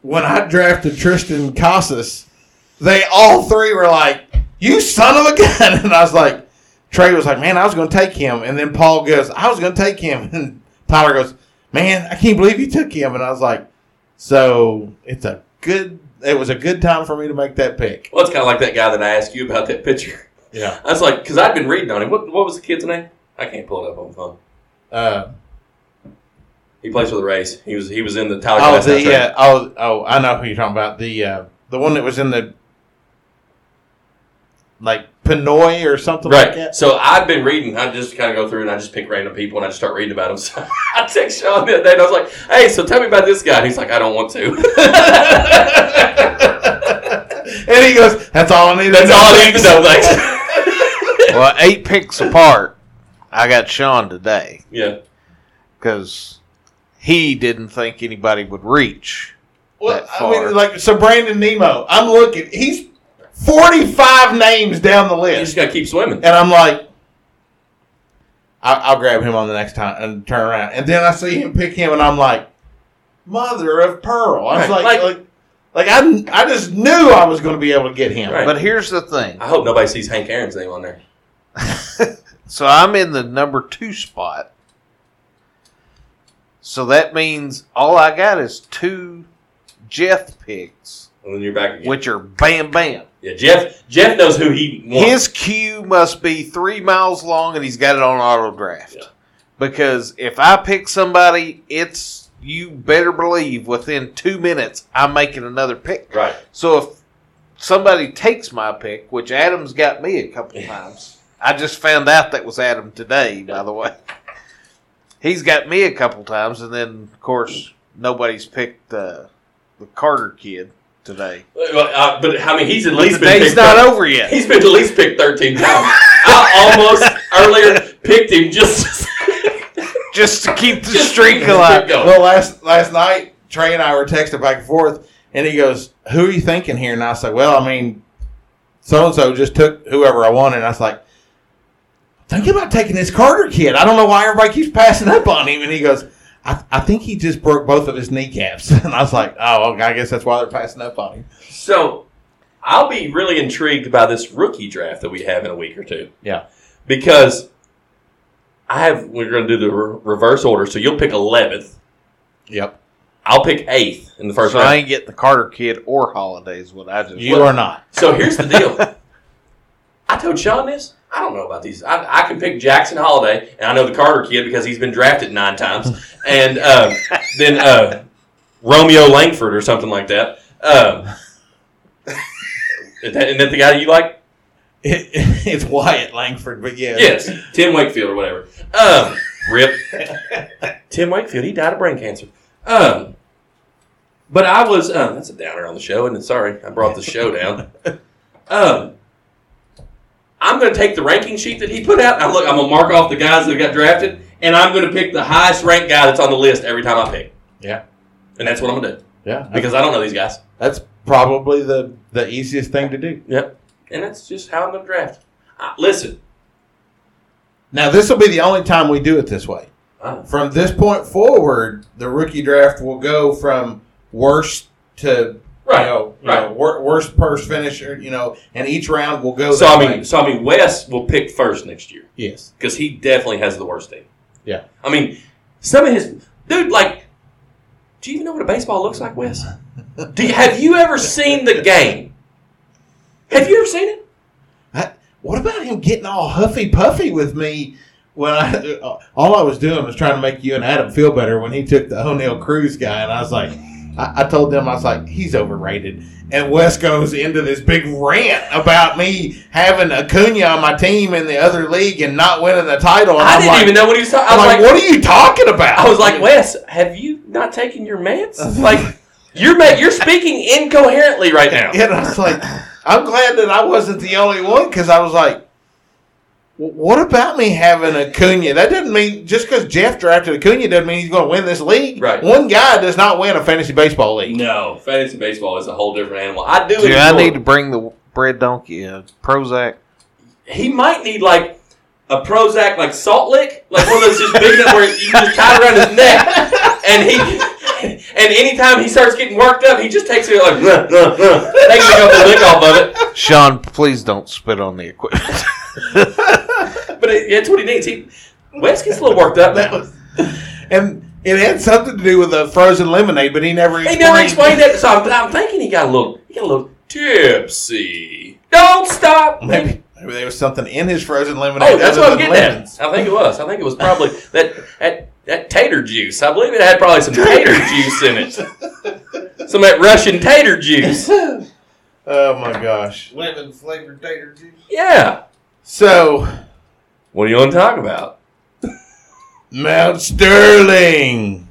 [SPEAKER 8] when I drafted Triston Casas, they all three were like, "You son of a gun!" And I was like, Trey was like, "Man, I was going to take him," and then Paul goes, "I was going to take him," and Tyler goes, "Man, I can't believe you took him," and I was like, "So it's a good." It was a good time for me to make that pick.
[SPEAKER 7] Well, it's kind of like that guy that I asked you about that picture.
[SPEAKER 8] Yeah.
[SPEAKER 7] I was like, because I'd been reading on him. What, what was the kid's name? I can't pull it up on the phone.
[SPEAKER 8] Uh,
[SPEAKER 7] He plays for the Rays. He was he was in the Tyler.
[SPEAKER 8] oh, the uh, oh oh, I know who you're talking about. The uh, the one that was in the like Pinoy or something like
[SPEAKER 7] Right.
[SPEAKER 8] that.
[SPEAKER 7] So I've been reading. I just kind of go through and I just pick random people and I just start reading about them. So I text Sean the other day and I was like, "Hey, so tell me about this guy." And he's like, "I don't want to."
[SPEAKER 8] and he goes, "That's all I need.
[SPEAKER 7] That's all I need to know. Thanks.
[SPEAKER 9] Well, eight picks apart, I got Sean today
[SPEAKER 7] yeah.
[SPEAKER 9] because he didn't think anybody would reach.
[SPEAKER 8] Well,
[SPEAKER 9] that
[SPEAKER 8] I mean, like so, Brandon Nimmo. I'm looking. He's 45 names down the list.
[SPEAKER 7] You
[SPEAKER 8] list,
[SPEAKER 7] just gotta keep swimming.
[SPEAKER 8] and I'm like, I'll, I'll grab him on the next time and turn around. And then I see him pick him, and I'm like, mother of pearl. I was
[SPEAKER 7] Right,
[SPEAKER 8] like,
[SPEAKER 7] like-
[SPEAKER 8] like, like, I, I just knew I was going to be able to get him.
[SPEAKER 7] Right.
[SPEAKER 9] But here's the thing.
[SPEAKER 7] I hope nobody sees Hank Aaron's name on there.
[SPEAKER 9] So I'm in the number two spot. So that means all I got is two Jeff picks,
[SPEAKER 7] And then you're back again.
[SPEAKER 9] which are bam bam.
[SPEAKER 7] Yeah, Jeff. Jeff knows who he wants.
[SPEAKER 9] His queue must be three miles long, and he's got it on auto draft.
[SPEAKER 7] Yeah.
[SPEAKER 9] Because if I pick somebody, it's you better believe within two minutes I'm making another pick.
[SPEAKER 7] right.
[SPEAKER 9] So if somebody takes my pick, which Adam's got me a couple times, I just found out that was Adam today, by the way. He's got me a couple times, and then of course nobody's picked uh, the Carter kid today.
[SPEAKER 7] Uh, but I mean, he's at least
[SPEAKER 9] The
[SPEAKER 7] been
[SPEAKER 9] day's
[SPEAKER 7] picked
[SPEAKER 9] not
[SPEAKER 7] up-
[SPEAKER 9] over yet.
[SPEAKER 7] He's been at least picked 13 times. I almost earlier picked him just
[SPEAKER 9] just to keep the streak alive.
[SPEAKER 7] going.
[SPEAKER 8] Well, last last night, Trey and I were texting back and forth, And he goes, "Who are you thinking here?" And I was like, "Well, I mean, so and so just took whoever I wanted." And I was like, "Think about taking this Carter kid. I don't know why everybody keeps passing up on him." And he goes, "I, I think he just broke both of his kneecaps." And I was like, "Oh, okay, I guess that's why they're passing up on him."
[SPEAKER 7] So I'll be really intrigued by this rookie draft that we have in a week or two
[SPEAKER 8] Yeah,
[SPEAKER 7] because I have we're going to do the re- reverse order. So you'll pick eleventh.
[SPEAKER 8] yep.
[SPEAKER 7] I'll pick eighth in the first
[SPEAKER 9] So I
[SPEAKER 7] round.
[SPEAKER 9] ain't getting the Carter kid or Hollidays. What I just
[SPEAKER 8] You are not.
[SPEAKER 7] So here's the deal. I told Sean this. I don't know about these. I, I can pick Jackson Holliday, and I know the Carter kid because he's been drafted nine times, and um, then uh, Romeo Langford or something like that. Um, is that. Isn't that the guy you like?
[SPEAKER 8] It, it's Wyatt Langford, but yeah,
[SPEAKER 7] Yes, Tim Wakefield or whatever. Um, rip. Tim Wakefield. He died of brain cancer. Um, but I was. Um, that's a downer on the show, and sorry I brought the show down. Um, I'm going to take the ranking sheet that he put out. Now look, I'm going to mark off the guys that got drafted, and I'm going to pick the highest ranked guy that's on the list every time I pick,
[SPEAKER 8] yeah,
[SPEAKER 7] and that's what I'm going to do
[SPEAKER 8] yeah.
[SPEAKER 7] because I don't know these guys.
[SPEAKER 8] That's probably the the easiest thing to do.
[SPEAKER 7] Yep, and that's just how I'm going to draft. Uh, listen,
[SPEAKER 8] Now, this will be the only time we do it this way.
[SPEAKER 7] uh,
[SPEAKER 8] From this point forward, the rookie draft will go from worst to
[SPEAKER 7] right,
[SPEAKER 8] you know, you
[SPEAKER 7] right.
[SPEAKER 8] know wor- worst purse finisher, you know, and each round will go.
[SPEAKER 7] So I mean,
[SPEAKER 8] way.
[SPEAKER 7] so I mean, Wes will pick first next year.
[SPEAKER 8] yes,
[SPEAKER 7] because he definitely has the worst team.
[SPEAKER 8] Yeah.
[SPEAKER 7] I mean, some of his dude, like, do you even know what a baseball looks like, Wes? do you, have you ever seen the game? Have you ever seen it?
[SPEAKER 8] I- what about him getting all huffy puffy with me? When I all I was doing was trying to make you and Adam feel better when he took the Oneil Cruz guy, and I was like, I, I told them I was like, he's overrated. And Wes goes into this big rant about me having Acuna on my team in the other league and not winning the title. And
[SPEAKER 7] I
[SPEAKER 8] I'm
[SPEAKER 7] didn't
[SPEAKER 8] like,
[SPEAKER 7] even know what he was talking. I was
[SPEAKER 8] like,
[SPEAKER 7] like,
[SPEAKER 8] what are you talking about?
[SPEAKER 7] I was like, Wes, have you not taken your meds? Like, you're you're speaking incoherently right now.
[SPEAKER 8] And I was like, I'm glad that I wasn't the only one because I was like, "Well, what about me having Acuna? That doesn't mean just because Jeff drafted Acuna doesn't mean he's going to win this league.
[SPEAKER 7] Right.
[SPEAKER 8] One guy does not win a fantasy baseball league.
[SPEAKER 7] No, fantasy baseball is a whole different animal. I do.
[SPEAKER 9] Dude, I need to bring the bread donkey uh, Prozac.
[SPEAKER 7] he might need like a Prozac, like salt lick, like one of those just big enough where you just tie it around his neck, and he. And anytime he starts getting worked up, he just takes it like, takes a couple lick off of it.
[SPEAKER 9] Sean, please don't spit on the equipment.
[SPEAKER 7] But it, it's what he needs. Wes gets a little worked up
[SPEAKER 8] That
[SPEAKER 7] now.
[SPEAKER 8] was, and it had something to do with the frozen lemonade, but he never
[SPEAKER 7] He
[SPEAKER 8] explained.
[SPEAKER 7] never explained that, so I'm, I'm thinking he got a little, he got a little tipsy. Don't stop.
[SPEAKER 8] Maybe, maybe there was something in his frozen lemonade.
[SPEAKER 7] Oh, that's
[SPEAKER 8] other
[SPEAKER 7] what I'm getting
[SPEAKER 8] lemons.
[SPEAKER 7] at. I think it was. I think it was probably that, that that tater juice. I believe it had probably some tater juice in it. Some of that Russian tater juice.
[SPEAKER 8] Oh my gosh!
[SPEAKER 9] Lemon flavored tater juice.
[SPEAKER 7] Yeah.
[SPEAKER 8] So
[SPEAKER 7] What do you want to talk about?
[SPEAKER 8] Mount Sterling.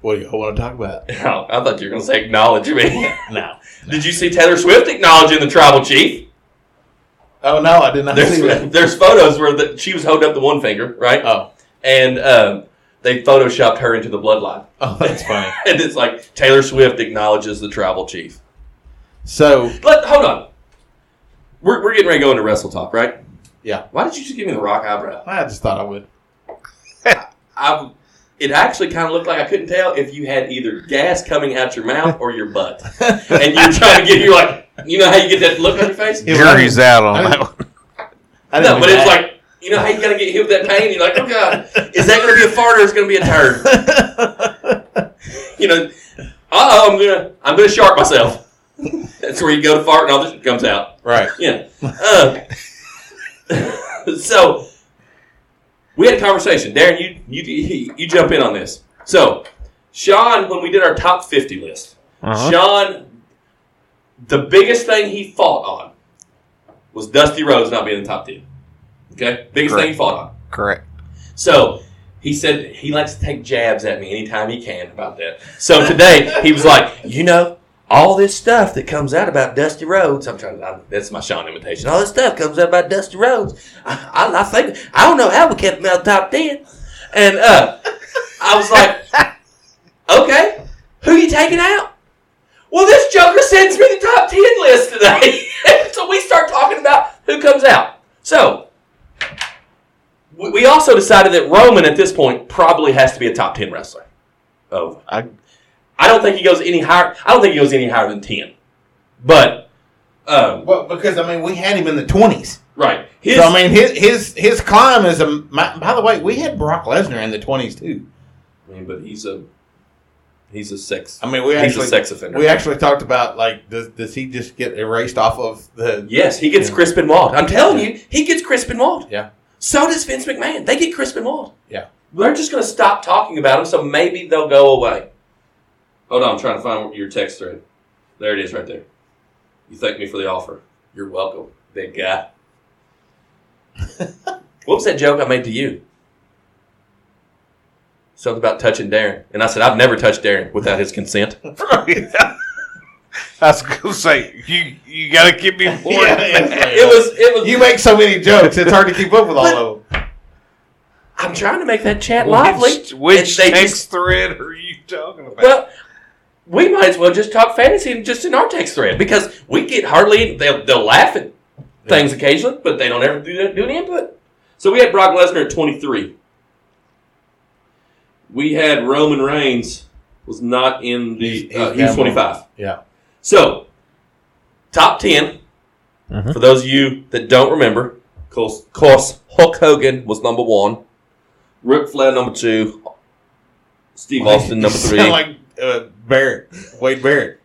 [SPEAKER 8] What do you want to talk about?
[SPEAKER 7] Oh, I thought you were going to say acknowledge me.
[SPEAKER 8] No.
[SPEAKER 7] Did you see Taylor Swift acknowledging the tribal chief?
[SPEAKER 8] Oh no, I did not see
[SPEAKER 7] There's,
[SPEAKER 8] that.
[SPEAKER 7] there's photos where the, she was holding up the one finger, right?
[SPEAKER 8] Oh,
[SPEAKER 7] And um, they photoshopped her into the bloodline.
[SPEAKER 8] oh, that's funny.
[SPEAKER 7] and it's like Taylor Swift acknowledges the tribal chief.
[SPEAKER 8] So
[SPEAKER 7] Let hold on. We're, we're getting ready to go into wrestle talk, right?
[SPEAKER 8] Yeah.
[SPEAKER 7] Why did you just give me the rock eyebrow?
[SPEAKER 8] I just thought I would.
[SPEAKER 7] I, it actually kind of looked like I couldn't tell if you had either gas coming out your mouth or your butt, and you're trying to get you like you know how you get that look on your face.
[SPEAKER 8] It was-
[SPEAKER 9] Jury's out on
[SPEAKER 8] I
[SPEAKER 9] that one.
[SPEAKER 8] I
[SPEAKER 7] No, but it's like you know how you gotta get hit with that pain. You're like, oh god, is that gonna be a fart or is it gonna be a turd? you know, oh, I'm gonna I'm gonna shark myself. That's where you go to fart and all this comes out.
[SPEAKER 8] right.
[SPEAKER 7] Yeah. Uh, so we had a conversation. Darren, you you you jump in on this. So Sean, when we did our top fifty list,
[SPEAKER 9] Uh-huh.
[SPEAKER 7] Sean, the biggest thing he fought on was Dusty Rhodes not being in the top ten. Okay, biggest thing he fought on.
[SPEAKER 9] Correct.
[SPEAKER 7] So he said he likes to take jabs at me anytime he can about that. So today he was like, you know, all this stuff that comes out about Dusty Rhodes. I'm trying to. I'm, that's my Sean imitation. All this stuff comes out about Dusty Rhodes. I, I, I think I don't know how we kept him out of the top ten. And uh, I was like, okay, who you taking out? Well, this joker sends me the top 10 list today. so we start talking about who comes out. So, we we also decided that Roman at this point probably has to be a top 10 wrestler. Oh,
[SPEAKER 9] I,
[SPEAKER 7] I don't think he goes any higher. I don't think he goes any higher than 10. But, um,
[SPEAKER 8] Well, because I mean, we had him in the twenties.
[SPEAKER 7] right. His,
[SPEAKER 8] So I mean, his his his climb is a. my- By the way, we had Brock Lesnar in the twenties too.
[SPEAKER 7] I mean, but he's a he's a sex.
[SPEAKER 8] I mean, we
[SPEAKER 7] he's
[SPEAKER 8] actually
[SPEAKER 7] a sex offender.
[SPEAKER 8] we actually talked about like does does he just get erased off of the?
[SPEAKER 7] yes, he gets
[SPEAKER 8] Yeah.
[SPEAKER 7] Chris Benoit. I'm telling you, he gets Chris Benoit.
[SPEAKER 8] Yeah.
[SPEAKER 7] So does Vince McMahon. They get Chris Benoit.
[SPEAKER 8] Yeah.
[SPEAKER 7] They're just going to stop talking about him, so maybe they'll go away. Hold on, I'm trying to find your text thread. There it is, right there. You thank me for the offer. You're welcome, big guy. what was that joke I made to you? Something about touching Darren, and I said I've never touched Darren without his consent.
[SPEAKER 9] I was gonna say you you gotta keep me informed.
[SPEAKER 7] it was it was.
[SPEAKER 8] You make so many jokes; it's hard to keep up with all of them.
[SPEAKER 7] I'm trying to make that chat lively.
[SPEAKER 9] Which, which text
[SPEAKER 7] just-
[SPEAKER 9] thread are you talking about?
[SPEAKER 7] Well, we might as well just talk fantasy and just in our text thread because we get hardly they'll they'll laugh at things occasionally, but they don't ever do do any input. So we had Brock Lesnar at 23. We had Roman Reigns was not in the
[SPEAKER 8] He's-
[SPEAKER 7] uh, he was 25.
[SPEAKER 8] Yeah.
[SPEAKER 7] So top 10
[SPEAKER 9] Mhm.
[SPEAKER 7] for those of you that don't remember. Of course, of course, Hulk Hogan was number one. Ric Flair number two. Steve Austin number three.
[SPEAKER 8] Like uh, Barrett, Wade Barrett.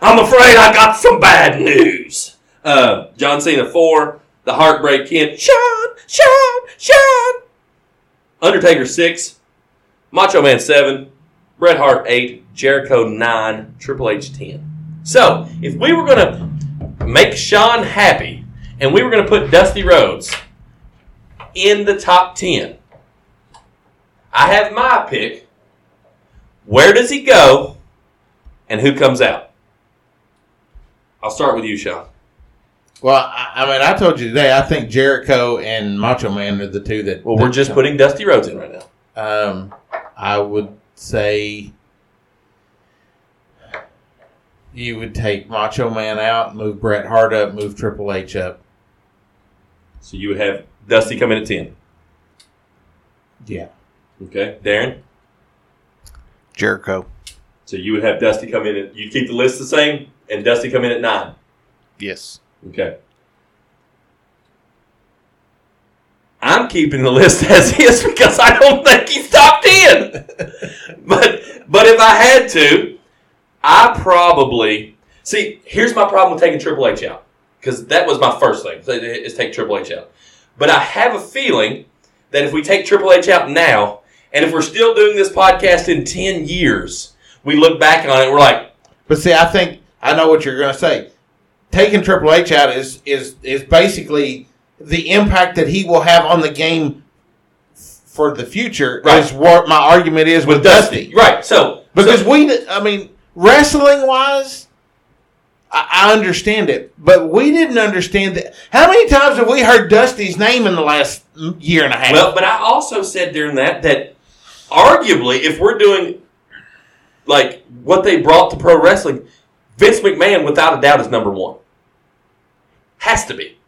[SPEAKER 7] I'm afraid I got some bad news. Uh, John Cena four, the Heartbreak Kid, Sean, Sean, Sean. Undertaker six, Macho Man seven, Bret Hart eight, Jericho nine, Triple H ten. So if we were gonna make Sean happy, and we were gonna put Dusty Rhodes in the top ten, I have my pick. Where does he go? and who comes out? I'll start with you, Sean.
[SPEAKER 8] Well, I, I mean, I told you today. I think Jericho and Macho Man are the two that.
[SPEAKER 7] Well, we're just putting Dusty Rhodes in right now.
[SPEAKER 8] Um, I would say you would take Macho Man out, move Bret Hart up, move Triple H up.
[SPEAKER 7] So you would have Dusty come in at 10.
[SPEAKER 8] Yeah.
[SPEAKER 7] Okay. Darren?
[SPEAKER 9] Jericho.
[SPEAKER 7] So you would have Dusty come in at, you'd keep the list the same, and Dusty come in at 9.
[SPEAKER 9] Yes.
[SPEAKER 7] Okay. I'm keeping the list as is because I don't think he's top 10. but but if I had to, I probably see. Here's my problem with taking Triple H out because that was my first thing is take Triple H out. But I have a feeling that if we take Triple H out now, and if we're still doing this podcast in 10 years, we look back on it, we're like,
[SPEAKER 8] But see, I think I know what you're going to say. Taking Triple H out is is is basically the impact that he will have on the game for the future.
[SPEAKER 7] Right.
[SPEAKER 8] Is what my argument is with, Dusty.
[SPEAKER 7] right? So
[SPEAKER 8] Because
[SPEAKER 7] so-
[SPEAKER 8] we, I mean, wrestling wise, I, I understand it, but we didn't understand that. How many times have we heard Dusty's name in the last year and a half?
[SPEAKER 7] Well, but I also said during that that arguably, if we're doing like what they brought to pro wrestling, Vince McMahon, without a doubt, is number one. Has to be.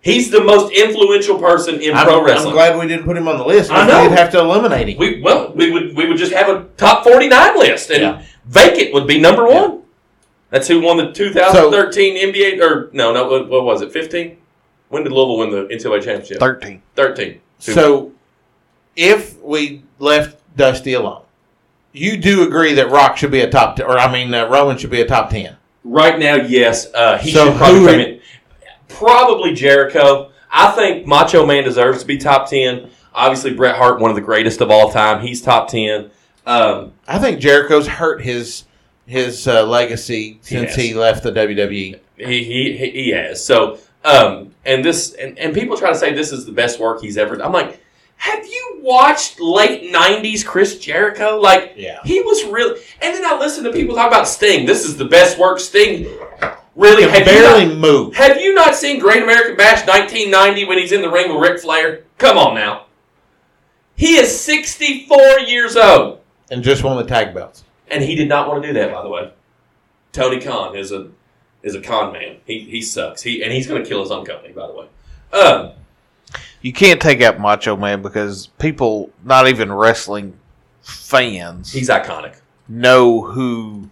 [SPEAKER 7] He's the most influential person in
[SPEAKER 8] I'm,
[SPEAKER 7] pro wrestling.
[SPEAKER 8] I'm glad we didn't put him on the list.
[SPEAKER 7] I know.
[SPEAKER 8] We'd have to eliminate him.
[SPEAKER 7] we well, we would we would just have a top forty nine list, and
[SPEAKER 8] Yeah.
[SPEAKER 7] Vacant would be number one. That's who won the 2013 NBA or no no what, what was it 15? When did Louisville win the NCAA championship?
[SPEAKER 9] 13.
[SPEAKER 7] 13.
[SPEAKER 8] So, if we left Dusty alone, you do agree that Rock should be a top, t- or I mean, uh, Roman should be a top ten.
[SPEAKER 7] Right now, yes, uh, he
[SPEAKER 8] So
[SPEAKER 7] should probably come in. Probably Jericho. I think Macho Man deserves to be top ten. Obviously, Bret Hart, one of the greatest of all time. He's top ten. Um,
[SPEAKER 8] I think Jericho's hurt his his uh, legacy since
[SPEAKER 7] has.
[SPEAKER 8] he left the. WWE.
[SPEAKER 7] he, he he he has. So, um, and this and, and people try to say this is the best work he's ever. I'm like, have you watched late '90s Chris Jericho? Like,
[SPEAKER 8] Yeah.
[SPEAKER 7] he was really. And then I listen to people talk about Sting. This is the best work Sting. Really, have
[SPEAKER 8] barely
[SPEAKER 7] not-
[SPEAKER 8] move.
[SPEAKER 7] Have you not seen Great American Bash 1990 when he's in the ring with Ric Flair? Come on now. He is 64 years old,
[SPEAKER 8] and just won the tag belts.
[SPEAKER 7] and he did not want to do that, by the way. Tony Khan is a is a con man. He he sucks. He and he's going to kill his own company. By the way, um,
[SPEAKER 9] You can't take out Macho Man because people, not even wrestling fans,
[SPEAKER 7] he's iconic
[SPEAKER 9] know who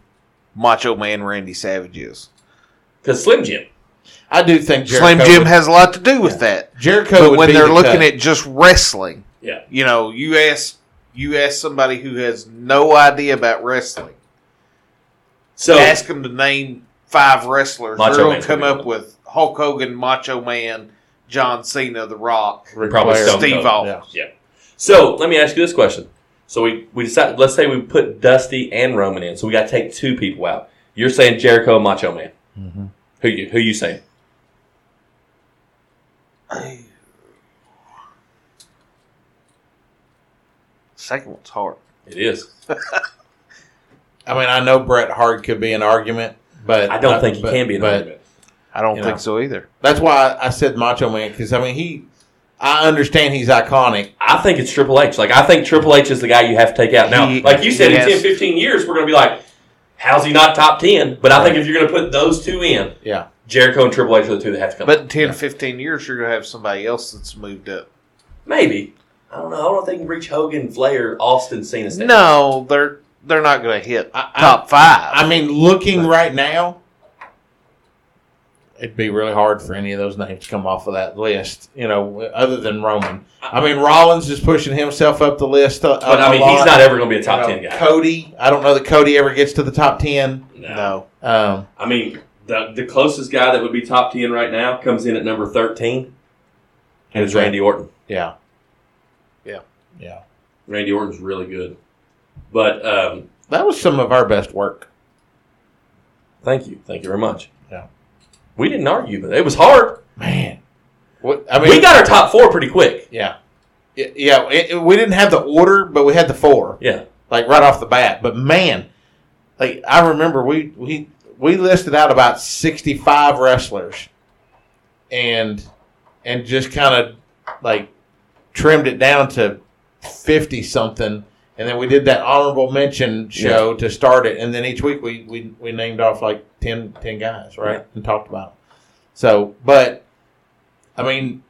[SPEAKER 9] Macho Man Randy Savage is.
[SPEAKER 7] because Slim Jim.
[SPEAKER 8] I do think Jericho
[SPEAKER 9] Slim Jim
[SPEAKER 8] would-
[SPEAKER 9] has a lot to do with that.
[SPEAKER 8] Jericho.
[SPEAKER 9] But
[SPEAKER 8] would
[SPEAKER 9] when
[SPEAKER 8] be
[SPEAKER 9] they're
[SPEAKER 8] the
[SPEAKER 9] looking
[SPEAKER 8] cut.
[SPEAKER 9] at just wrestling,
[SPEAKER 7] Yeah,
[SPEAKER 9] you know, you ask you ask somebody who has no idea about wrestling,
[SPEAKER 7] so
[SPEAKER 9] ask them to name five wrestlers.
[SPEAKER 7] Macho
[SPEAKER 9] they're going
[SPEAKER 7] Man's
[SPEAKER 9] to come
[SPEAKER 7] gonna be
[SPEAKER 9] up with Hulk Hogan, Macho Man, John Cena, The Rock,
[SPEAKER 7] probably Stone
[SPEAKER 9] Steve
[SPEAKER 7] Cold.
[SPEAKER 9] Austin.
[SPEAKER 8] Yeah.
[SPEAKER 7] Yeah. So let me ask you this question. So we we decided. Let's say we put Dusty and Roman in. So we got to take two people out. You're saying Jericho, and Macho Man. Mm-hmm. Who you who you saying?
[SPEAKER 9] Second one's hard.
[SPEAKER 7] It is.
[SPEAKER 8] I mean, I know Bret Hart could be an argument, but
[SPEAKER 7] I don't think he
[SPEAKER 8] but-
[SPEAKER 7] can be an
[SPEAKER 8] but
[SPEAKER 7] argument.
[SPEAKER 9] I don't
[SPEAKER 8] You
[SPEAKER 9] think
[SPEAKER 8] know.
[SPEAKER 9] so either.
[SPEAKER 8] That's why I said Macho Man because I mean he. I understand he's iconic.
[SPEAKER 7] I think it's Triple H. Like I think Triple H is the guy you have to take out. Now,
[SPEAKER 9] He-
[SPEAKER 7] like you said, in
[SPEAKER 9] has-
[SPEAKER 7] 10, 15 years, we're going to be like, how's he not top 10? But I think if you're going to put those two in,
[SPEAKER 8] Yeah,
[SPEAKER 7] Jericho and Triple H are the two that have to come.
[SPEAKER 9] But in 10, 15 years, you're going to have somebody else that's moved up.
[SPEAKER 7] maybe. I don't know. I don't know if they can reach Hogan, Flair, Austin, Cena. status.
[SPEAKER 9] No, they're they're not going to hit
[SPEAKER 8] I- I-
[SPEAKER 9] top five.
[SPEAKER 8] I mean, looking right now, it'd be really hard for any of those names to come off of that list. You know, other than Roman. I mean, Rollins is pushing himself up the list. A,
[SPEAKER 7] But I mean, he's not ever going to be a top
[SPEAKER 8] you
[SPEAKER 7] 10 guy.
[SPEAKER 8] Cody, I don't know that Cody ever gets to the top ten.
[SPEAKER 9] no.
[SPEAKER 8] Um,
[SPEAKER 7] I mean, the the closest guy that would be top 10 right now comes in at number 13, and it's Randy Orton.
[SPEAKER 8] yeah,
[SPEAKER 9] Yeah.
[SPEAKER 8] yeah.
[SPEAKER 7] Randy Orton's really good. But um,
[SPEAKER 8] That was some of our best work.
[SPEAKER 7] thank you. Thank you very much.
[SPEAKER 8] Yeah.
[SPEAKER 7] We didn't argue, but it was hard.
[SPEAKER 8] Man, what I mean,
[SPEAKER 7] we got our top four pretty quick.
[SPEAKER 8] yeah, yeah. yeah it- it- we didn't have the order, but we had the four.
[SPEAKER 7] Yeah.
[SPEAKER 8] like right off the bat. But man, like I remember we we we listed out about sixty five wrestlers, and and just kind of like trimmed it down to fifty something, and then we did that honorable mention show to start it, and then each week we we, we named off like 10, 10 guys, right,
[SPEAKER 7] Yeah.
[SPEAKER 8] and talked about them. So, but I mean,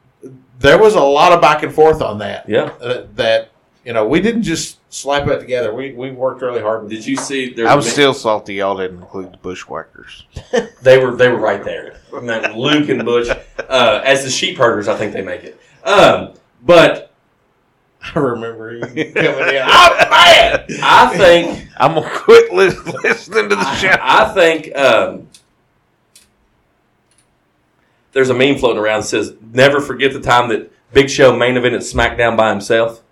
[SPEAKER 8] there was a lot of back and forth on that
[SPEAKER 7] Yeah.
[SPEAKER 8] uh, that you know we didn't just slap it together. We we worked really hard.
[SPEAKER 7] Did you see? There
[SPEAKER 9] I'm still salty y'all didn't include the Bushwhackers.
[SPEAKER 7] They were they were right there. Man, Luke and Bush, uh, as the sheep herders, I think they make it. Um, but
[SPEAKER 8] I remember you coming in. I'm mad.
[SPEAKER 7] I think
[SPEAKER 9] I'm going to quit li- listening to the show.
[SPEAKER 7] I think um, there's a meme floating around that says, "Never forget the time that Big Show main evented SmackDown by himself."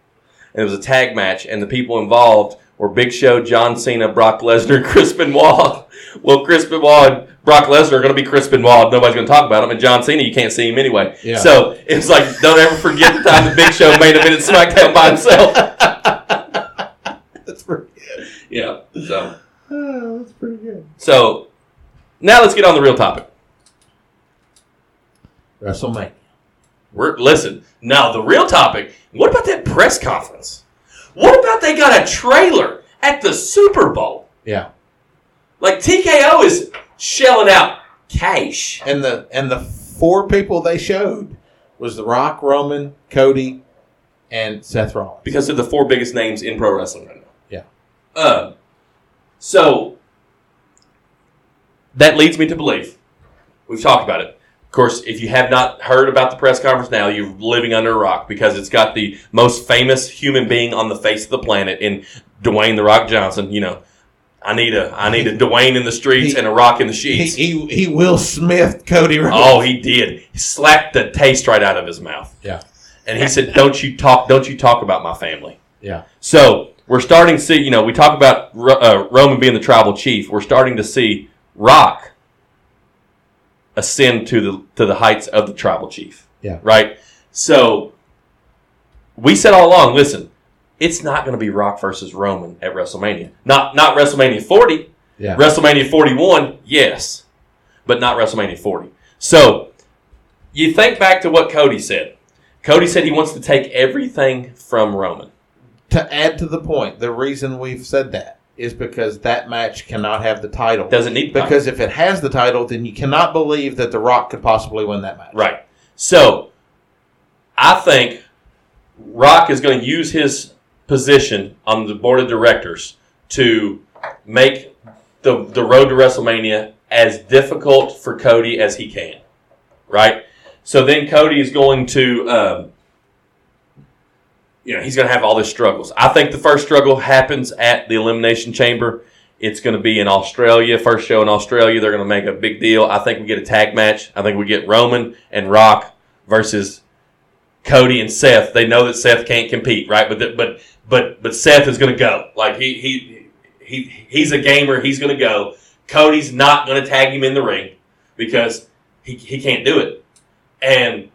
[SPEAKER 7] And it was a tag match, and the people involved were Big Show, John Cena, Brock Lesnar, Chris Benoit. Well, Chris Benoit and Brock Lesnar are going to be Chris Benoit. Nobody's going to talk about him. And John Cena, you can't see him anyway.
[SPEAKER 8] Yeah.
[SPEAKER 7] So it's like, don't ever forget the time the Big Show main evented SmackDown by himself.
[SPEAKER 8] That's pretty good.
[SPEAKER 7] Yeah. So.
[SPEAKER 8] Oh, that's pretty good.
[SPEAKER 7] So now let's get on the real topic.
[SPEAKER 8] WrestleMania.
[SPEAKER 7] We're listen now. The real topic. What about that press conference? What about they got a trailer at the Super Bowl?
[SPEAKER 8] Yeah,
[SPEAKER 7] Like TKO is shelling out cash.
[SPEAKER 8] and the and the four people they showed was The Rock, Roman, Cody, and Seth Rollins.
[SPEAKER 7] because they're the four biggest names in pro wrestling right now.
[SPEAKER 8] Yeah.
[SPEAKER 7] Um, so that leads me to believe we've talked about it. Of course, if you have not heard about the press conference now, you're living under a rock because it's got the most famous human being on the face of the planet in Dwayne the Rock Johnson. You know, I need a I need a Dwayne in the streets
[SPEAKER 8] He-
[SPEAKER 7] and a Rock in the sheets.
[SPEAKER 8] he he Will Smith Cody Rhodes.
[SPEAKER 7] Oh, he did. He slapped the taste right out of his mouth,
[SPEAKER 8] yeah,
[SPEAKER 7] and he said, "Don't you talk? Don't you talk about my family."
[SPEAKER 8] yeah,
[SPEAKER 7] So we're starting to see, you know, we talk about uh, Roman being the tribal chief. We're starting to see Rock ascend to the to the heights of the tribal chief.
[SPEAKER 8] Yeah.
[SPEAKER 7] Right. So we said all along, listen, it's not going to be Rock versus Roman at WrestleMania. Not not WrestleMania 40.
[SPEAKER 8] yeah.
[SPEAKER 7] WrestleMania 41, yes, but not WrestleMania 40. So you think back to what Cody said. Cody said he wants to take everything from Roman.
[SPEAKER 8] to add to the point, the reason we've said that is because that match cannot have the title.
[SPEAKER 7] Doesn't need the title.
[SPEAKER 8] because if it has the title, then you cannot believe that The Rock could possibly win that match.
[SPEAKER 7] Right. So I think Rock is going to use his position on the board of directors to make the the road to WrestleMania as difficult for Cody as he can. Right. So then Cody is going to. Um, you know, he's going to have all these struggles. I think the first struggle happens at the Elimination Chamber. It's going to be in Australia, first show in Australia. They're going to make a big deal. I think we get a tag match. I think we get Roman and Rock versus Cody and Seth. They know that Seth can't compete, right? But the, but but but Seth is going to go. Like he he he he's a gamer. He's going to go. Cody's not going to tag him in the ring because he he can't do it. And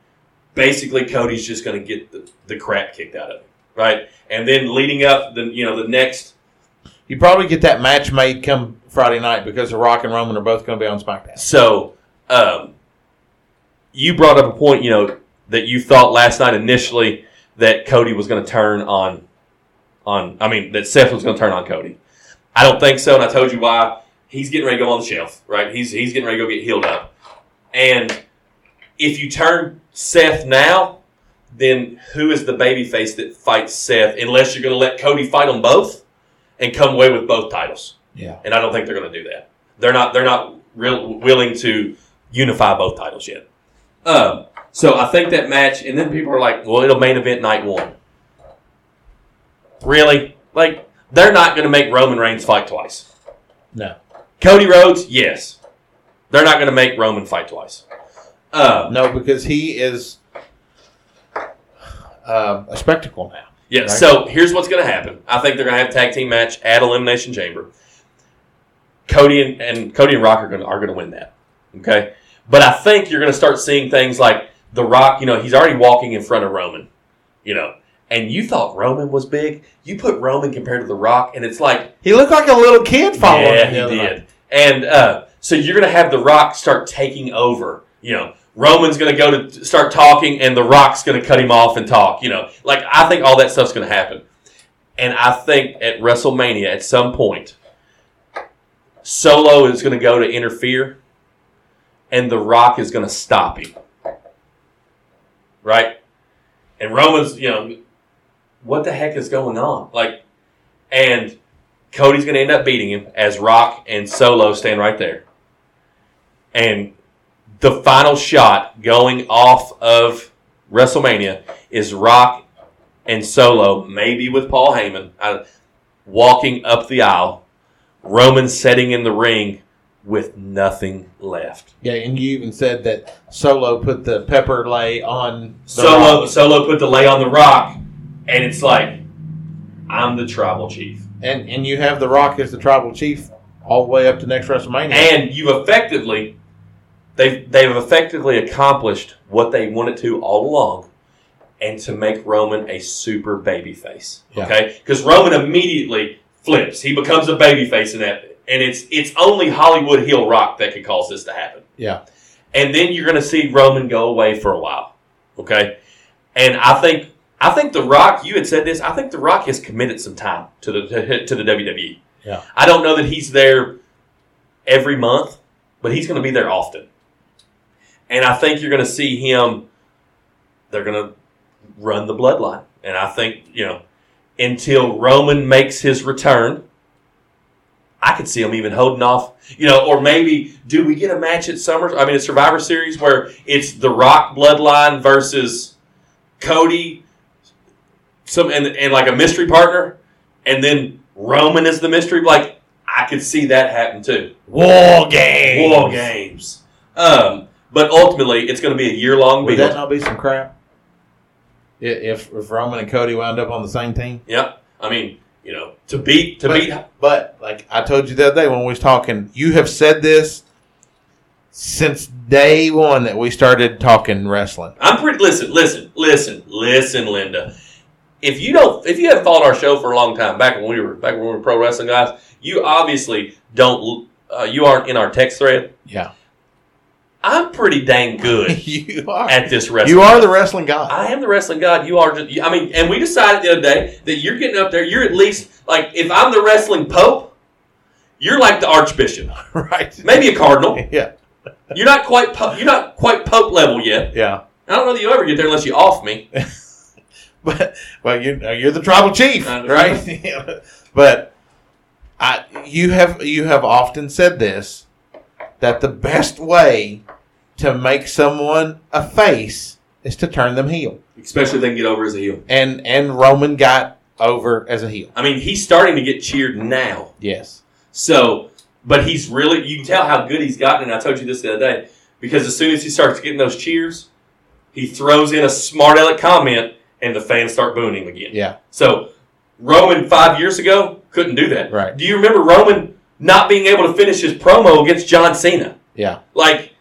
[SPEAKER 7] basically Cody's just going to get the, the crap kicked out of him, right? And then leading up, the you know the next
[SPEAKER 8] You probably get that match made come Friday night because The Rock and Roman are both going to be on SmackDown.
[SPEAKER 7] So, um, you brought up a point, you know, that you thought last night initially that Cody was going to turn on, on. I mean, that Seth was going to turn on Cody. I don't think so, and I told you why. He's getting ready to go on the shelf, right? He's he's getting ready to go get healed up, and if you turn Seth now, then who is the babyface that fights Seth? Unless you're going to let Cody fight them both and come away with both titles
[SPEAKER 8] Yeah.
[SPEAKER 7] and I don't think they're going to do that. They're not. They're not real willing to unify both titles yet. Um, so I think that match, and then people are like, "Well, it'll main event night one." Really? Like they're not going to make Roman Reigns fight twice.
[SPEAKER 8] No.
[SPEAKER 7] Cody Rhodes, yes, they're not going to make Roman fight twice. Um,
[SPEAKER 8] No, because he is uh, a spectacle now.
[SPEAKER 7] Yeah,
[SPEAKER 8] Right.
[SPEAKER 7] so here's what's going to happen. I think they're going to have a tag team match at Elimination Chamber. Cody and, and Cody and Rock are going to are going to win that. Okay, but I think you're going to start seeing things like the Rock. You know, he's already walking in front of Roman. You know, and you thought Roman was big. You put Roman compared to the Rock, and it's like
[SPEAKER 8] He looked like a little kid following
[SPEAKER 7] yeah,
[SPEAKER 8] him.
[SPEAKER 7] he did.
[SPEAKER 8] night.
[SPEAKER 7] And uh, so you're going to have The Rock start taking over. You know, Roman's going to go to start talking, and The Rock's going to cut him off and talk. You know, like I think all that stuff's going to happen. And I think at WrestleMania, at some point, Solo is going to go to interfere, and The Rock is going to stop him. Right? And Roman's, you know, what the heck is going on? Like, and Cody's going to end up beating him as Rock and Solo stand right there. And the final shot going off of WrestleMania is Rock and Solo, maybe with Paul Heyman, uh, walking up the aisle. Roman setting in the ring with nothing left.
[SPEAKER 8] Yeah, and you even said that Solo put the pepper lay on
[SPEAKER 7] Solo,
[SPEAKER 8] Rock.
[SPEAKER 7] Solo put the lei on the Rock, and it's like, I'm the tribal chief.
[SPEAKER 8] and and you have the Rock as the tribal chief all the way up to next WrestleMania.
[SPEAKER 7] and you've effectively they've they've effectively accomplished what they wanted to all along and to make Roman a super baby face.
[SPEAKER 8] Yeah.
[SPEAKER 7] Okay? Because Roman immediately flips. He becomes a baby face in that and it's it's only Hollywood heel rock that could cause this to happen.
[SPEAKER 8] yeah,
[SPEAKER 7] And then you're gonna see Roman go away for a while. Okay? And I think I think The Rock, you had said this, I think The Rock has committed some time to the to, to the WWE.
[SPEAKER 8] Yeah.
[SPEAKER 7] I don't know that he's there every month, but he's going to be there often. And I think you're going to see him, they're going to run the bloodline. And I think, you know, until Roman makes his return, I could see him even holding off, you know, or maybe do we get a match at Summer? I mean, a Survivor Series where it's the Rock bloodline versus Cody, some and, and like a mystery partner, and then Roman is the mystery. Like I could see that happen too.
[SPEAKER 8] War Games.
[SPEAKER 7] War games. Um, but ultimately, it's going to be a year long
[SPEAKER 8] Would
[SPEAKER 7] build.
[SPEAKER 8] that not be some crap? If if Roman and Cody wound up on the same team,
[SPEAKER 7] Yep. I mean, you know, to beat to
[SPEAKER 8] but,
[SPEAKER 7] beat.
[SPEAKER 8] but like I told you the other day when we was talking, you have said this since day one that we started talking wrestling.
[SPEAKER 7] I'm pretty. Listen, listen, listen, listen, Linda. If you don't, if you haven't followed our show for a long time, back when we were back when we were pro wrestling guys, you obviously don't. Uh, you aren't in our text thread.
[SPEAKER 8] Yeah,
[SPEAKER 7] I'm pretty dang good
[SPEAKER 8] you are.
[SPEAKER 7] at this wrestling.
[SPEAKER 8] You are the wrestling god.
[SPEAKER 7] I am the wrestling god. You are. Just, I mean, and we decided the other day that you're getting up there. You're at least like if I'm the wrestling pope, You're like the archbishop,
[SPEAKER 8] right.
[SPEAKER 7] maybe a cardinal.
[SPEAKER 8] Yeah.
[SPEAKER 7] You're not quite po- you're not quite pope level yet.
[SPEAKER 8] Yeah.
[SPEAKER 7] I don't know that you'll ever get there unless you off me.
[SPEAKER 8] But well, you uh, you're the tribal chief, right? but I you have you have often said this that the best way to make someone a face is to turn them heel,
[SPEAKER 7] Especially if they can get over as a heel.
[SPEAKER 8] and and Roman got over as a heel.
[SPEAKER 7] I mean, he's starting to get cheered now.
[SPEAKER 8] Yes.
[SPEAKER 7] So, but he's really, you can tell how good he's gotten. And I told you this the other day because as soon as he starts getting those cheers, he throws in a smart aleck comment and the fans start booing him again.
[SPEAKER 8] Yeah.
[SPEAKER 7] So, Roman five years ago couldn't do that.
[SPEAKER 8] Right.
[SPEAKER 7] Do you remember Roman not being able to finish his promo against John Cena?
[SPEAKER 8] Yeah.
[SPEAKER 7] Like,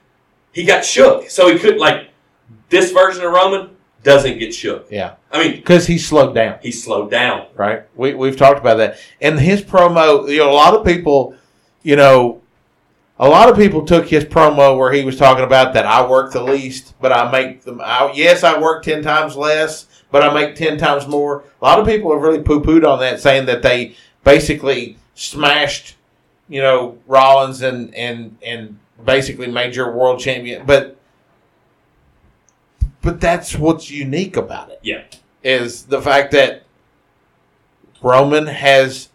[SPEAKER 7] he got shook. So he couldn't, like, this version of Roman doesn't get shook.
[SPEAKER 8] Yeah.
[SPEAKER 7] I mean,
[SPEAKER 8] Because he slowed down.
[SPEAKER 7] he slowed down.
[SPEAKER 8] right? We we've talked about that, and his promo. You know, a lot of people, you know, a lot of people took his promo where he was talking about that I work the least, but I make them. I, yes, I work ten times less, but I make ten times more. A lot of people have really poo pooed on that, saying that they basically smashed, you know, Rollins and and and basically made your world champion, but. But that's what's unique about it
[SPEAKER 7] Yeah.
[SPEAKER 8] is the fact that Roman has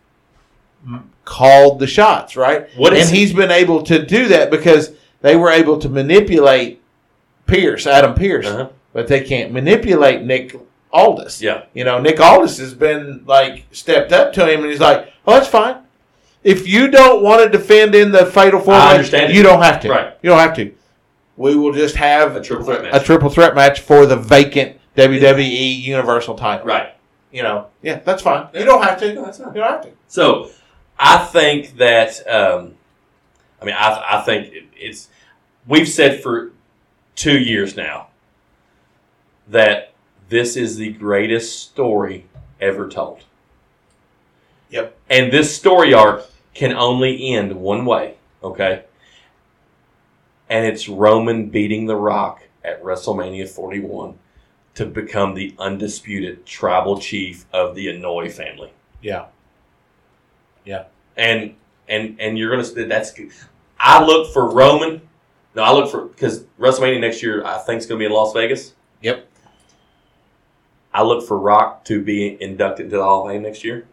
[SPEAKER 8] called the shots, right?
[SPEAKER 7] What
[SPEAKER 8] and he's been able to do that because they were able to manipulate Pearce, Adam Pearce,
[SPEAKER 7] Uh-huh.
[SPEAKER 8] but they can't manipulate Nick Aldis.
[SPEAKER 7] Yeah.
[SPEAKER 8] You know, Nick Aldis has been like stepped up to him, and he's like, "Oh, that's fine. If you don't want to defend in the fatal four,
[SPEAKER 7] I
[SPEAKER 8] way,
[SPEAKER 7] understand
[SPEAKER 8] you don't have to.
[SPEAKER 7] Right.
[SPEAKER 8] You don't have to. We will just have
[SPEAKER 7] A triple threat match.
[SPEAKER 8] a triple threat match for the vacant WWE Universal title.
[SPEAKER 7] right.
[SPEAKER 8] You know, yeah, that's fine. You don't have to.
[SPEAKER 7] No, that's fine.
[SPEAKER 8] You don't have to.
[SPEAKER 7] So I think that um, I mean I, I think it, it's we've said for two years now that this is the greatest story ever told.
[SPEAKER 8] Yep.
[SPEAKER 7] And this story arc can only end one way, okay? And it's Roman beating The Rock at WrestleMania 41 to become the undisputed tribal chief of the Anoa'i family
[SPEAKER 8] Yeah. Yeah.
[SPEAKER 7] and and and you're gonna that's good. I look for Roman. No, I look for because WrestleMania next year I think is gonna be in Las Vegas.
[SPEAKER 8] Yep.
[SPEAKER 7] I look for Rock to be inducted into the Hall of Fame next year,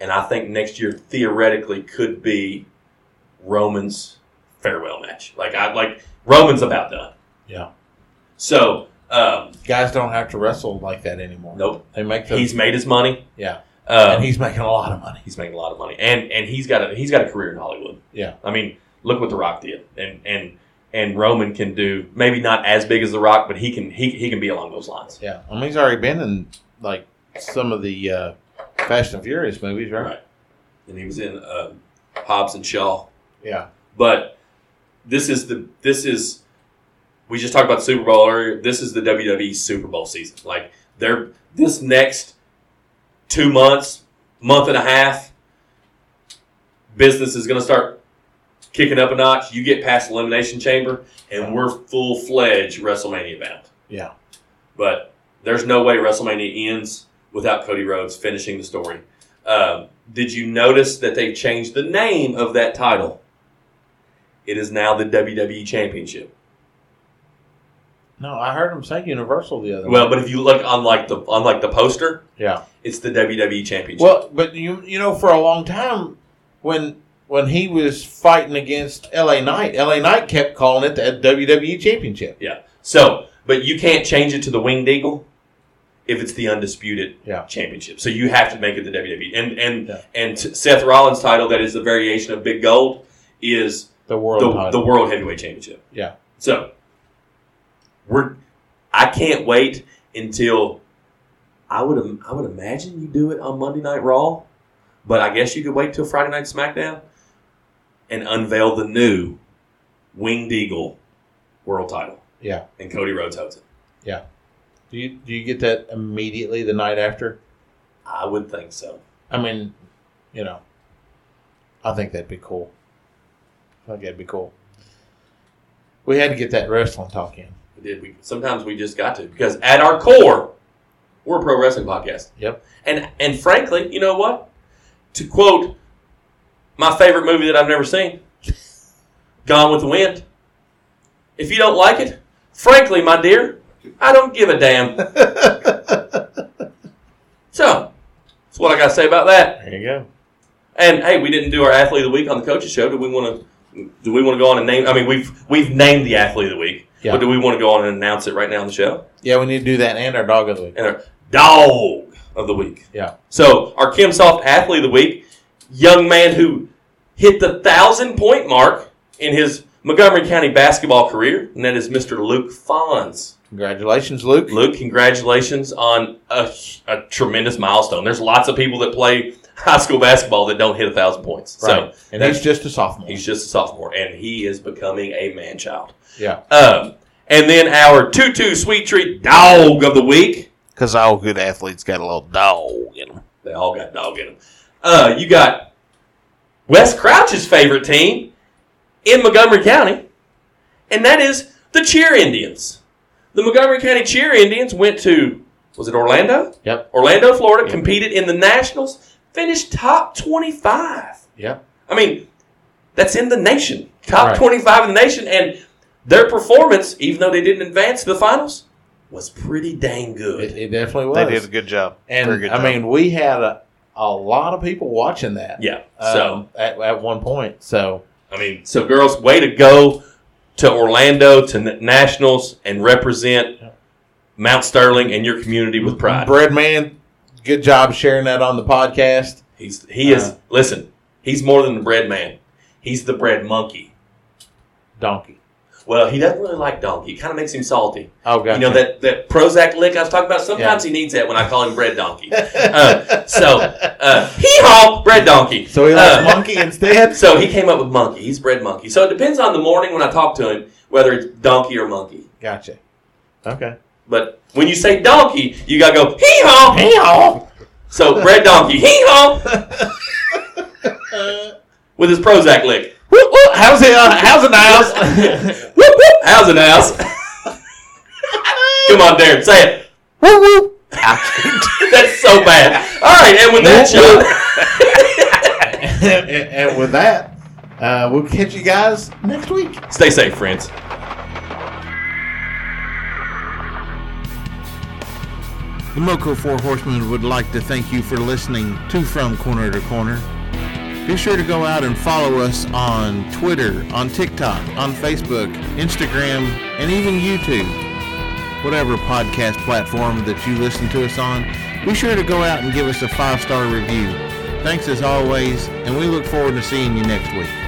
[SPEAKER 7] and I think next year theoretically could be Roman's farewell match. Like I like Roman's about done.
[SPEAKER 8] Yeah.
[SPEAKER 7] So um,
[SPEAKER 8] Guys don't have to wrestle like that anymore.
[SPEAKER 7] nope,
[SPEAKER 8] They make
[SPEAKER 7] he's made his money.
[SPEAKER 8] yeah.
[SPEAKER 7] Um,
[SPEAKER 8] and he's making a lot of money.
[SPEAKER 7] he's making a lot of money, and and he's got a he's got a career in Hollywood.
[SPEAKER 8] Yeah.
[SPEAKER 7] I mean, look what The Rock did, and and and Roman can do maybe not as big as The Rock, but he can he, he can be along those lines.
[SPEAKER 8] Yeah. I mean, he's already been in like some of the uh, Fast and Furious movies, right?
[SPEAKER 7] Right. And he was in uh, Hobbs and Shaw,
[SPEAKER 8] Yeah.
[SPEAKER 7] but this is the this is we just talked about the Super Bowl earlier. This is the WWE Super Bowl season. Like they're this next two months, month and a half, business is going to start kicking up a notch. You get past Elimination Chamber, and we're full fledged WrestleMania bound.
[SPEAKER 8] Yeah.
[SPEAKER 7] But there's no way WrestleMania ends without Cody Rhodes finishing the story. Um, did you notice that they changed the name of that title? It is now the WWE Championship.
[SPEAKER 8] No, I heard him say Universal the other.
[SPEAKER 7] Well,
[SPEAKER 8] night.
[SPEAKER 7] but if you look on like the on like the poster,
[SPEAKER 8] yeah.
[SPEAKER 7] it's the WWE Championship.
[SPEAKER 8] Well, but you you know, for a long time, when when he was fighting against LA Knight, LA Knight kept calling it the WWE Championship.
[SPEAKER 7] yeah. So, but you can't change it to the Winged Eagle if it's the undisputed
[SPEAKER 8] Yeah.
[SPEAKER 7] championship. So you have to make it the WWE. And and
[SPEAKER 8] Yeah.
[SPEAKER 7] and Seth Rollins' title, that is a variation of Big Gold, is
[SPEAKER 8] The world
[SPEAKER 7] the, the World Heavyweight Championship.
[SPEAKER 8] Yeah.
[SPEAKER 7] So we're I can't wait until I would I would imagine you do it on Monday Night Raw, but I guess you could wait till Friday Night SmackDown and unveil the new Winged Eagle World Title,
[SPEAKER 8] Yeah.
[SPEAKER 7] and Cody Rhodes holds it. Yeah.
[SPEAKER 8] Do you do you get that immediately the night after?
[SPEAKER 7] I would think so.
[SPEAKER 8] I mean, you know, I think that'd be cool. I think that'd be cool. We had to get that wrestling talk in.
[SPEAKER 7] We did. We sometimes we just got to because at our core, we're a pro wrestling podcast.
[SPEAKER 8] Yep.
[SPEAKER 7] And and frankly, you know what? To quote my favorite movie that I've never seen, Gone with the Wind. If you don't like it, frankly, my dear, I don't give a damn. so, that's what I got to say about that.
[SPEAKER 8] There you go.
[SPEAKER 7] And hey, we didn't do our athlete of the week on the coaches show. Do we want to? Do we want to go on and name? I mean, we've we've named the athlete of the week,
[SPEAKER 8] Yeah.
[SPEAKER 7] but do we want to go on and announce it right now on the show?
[SPEAKER 8] Yeah, we need to do that and our dog of the week.
[SPEAKER 7] And our dog of the week.
[SPEAKER 8] Yeah.
[SPEAKER 7] So our Kim Soft athlete of the week, young man who hit the thousand point mark in his Montgomery County basketball career, and that is Mr. Luke Fonz.
[SPEAKER 8] Congratulations, Luke.
[SPEAKER 7] Luke, congratulations on a, a tremendous milestone. There's lots of people that play high school basketball that don't hit a thousand points.
[SPEAKER 8] Right.
[SPEAKER 7] So
[SPEAKER 8] and
[SPEAKER 7] that's-
[SPEAKER 8] he's just a sophomore.
[SPEAKER 7] he's just a sophomore, and he is becoming a man child.
[SPEAKER 8] yeah.
[SPEAKER 7] Um, and then our tutu sweet treat dog of the week.
[SPEAKER 9] Because all good athletes got a little dog in them.
[SPEAKER 7] They all got dog in them. Uh, you got Wes Crouch's favorite team in Montgomery County, and that is the Cheer Indians. The Montgomery County Cheer Indians went to, was it Orlando?
[SPEAKER 8] Yep.
[SPEAKER 7] Orlando, Florida, competed in the Nationals, finished top 25.
[SPEAKER 8] Yep.
[SPEAKER 7] I mean, that's in the nation. Top
[SPEAKER 8] Right.
[SPEAKER 7] 25 in the nation. And their performance, even though they didn't advance to the finals, was pretty dang good.
[SPEAKER 8] It, it definitely was.
[SPEAKER 9] They did a good job.
[SPEAKER 8] And
[SPEAKER 9] good
[SPEAKER 8] I
[SPEAKER 9] job.
[SPEAKER 8] mean, we had a, a lot of people watching that.
[SPEAKER 7] yeah. So,
[SPEAKER 8] Um, at, at one point. So
[SPEAKER 7] I mean, so girls, way to go to Orlando to Nationals and represent Mount Sterling and your community with pride.
[SPEAKER 8] Bread Man, good job sharing that on the podcast.
[SPEAKER 7] He's he is
[SPEAKER 8] Uh,
[SPEAKER 7] listen. He's more than the bread man. He's the bread monkey.
[SPEAKER 8] Donkey.
[SPEAKER 7] Well, he doesn't really like donkey. It kind of makes him salty.
[SPEAKER 8] Oh, gotcha.
[SPEAKER 7] You know that, that Prozac lick I was talking about. Sometimes he needs that when I call him bread donkey. Uh, so uh, hee haw, bread donkey.
[SPEAKER 8] So he likes
[SPEAKER 7] Uh,
[SPEAKER 8] monkey instead.
[SPEAKER 7] So he came up with monkey. He's bread monkey. So it depends on the morning when I talk to him whether it's donkey or monkey.
[SPEAKER 8] Gotcha. Okay.
[SPEAKER 7] But when you say donkey, you gotta go hee haw, hee haw. So bread donkey, hee haw, with his Prozac lick.
[SPEAKER 8] Whoop, whoop. How's it? Uh, how's it now?
[SPEAKER 7] Whoop whoop. How's it, house? Come on, Darren, say it.
[SPEAKER 8] whoop, whoop.
[SPEAKER 7] That's so bad. All right, and with that, Sean,
[SPEAKER 8] and, and with that, uh, we'll catch you guys next week.
[SPEAKER 7] stay safe, friends.
[SPEAKER 8] The Moco Four Horsemen would like to thank you for listening to From Corner to Corner. Be sure to go out and follow us on Twitter, on TikTok, on Facebook, Instagram, and even YouTube. Whatever podcast platform that you listen to us on, be sure to go out and give us a five star review. Thanks as always, and we look forward to seeing you next week.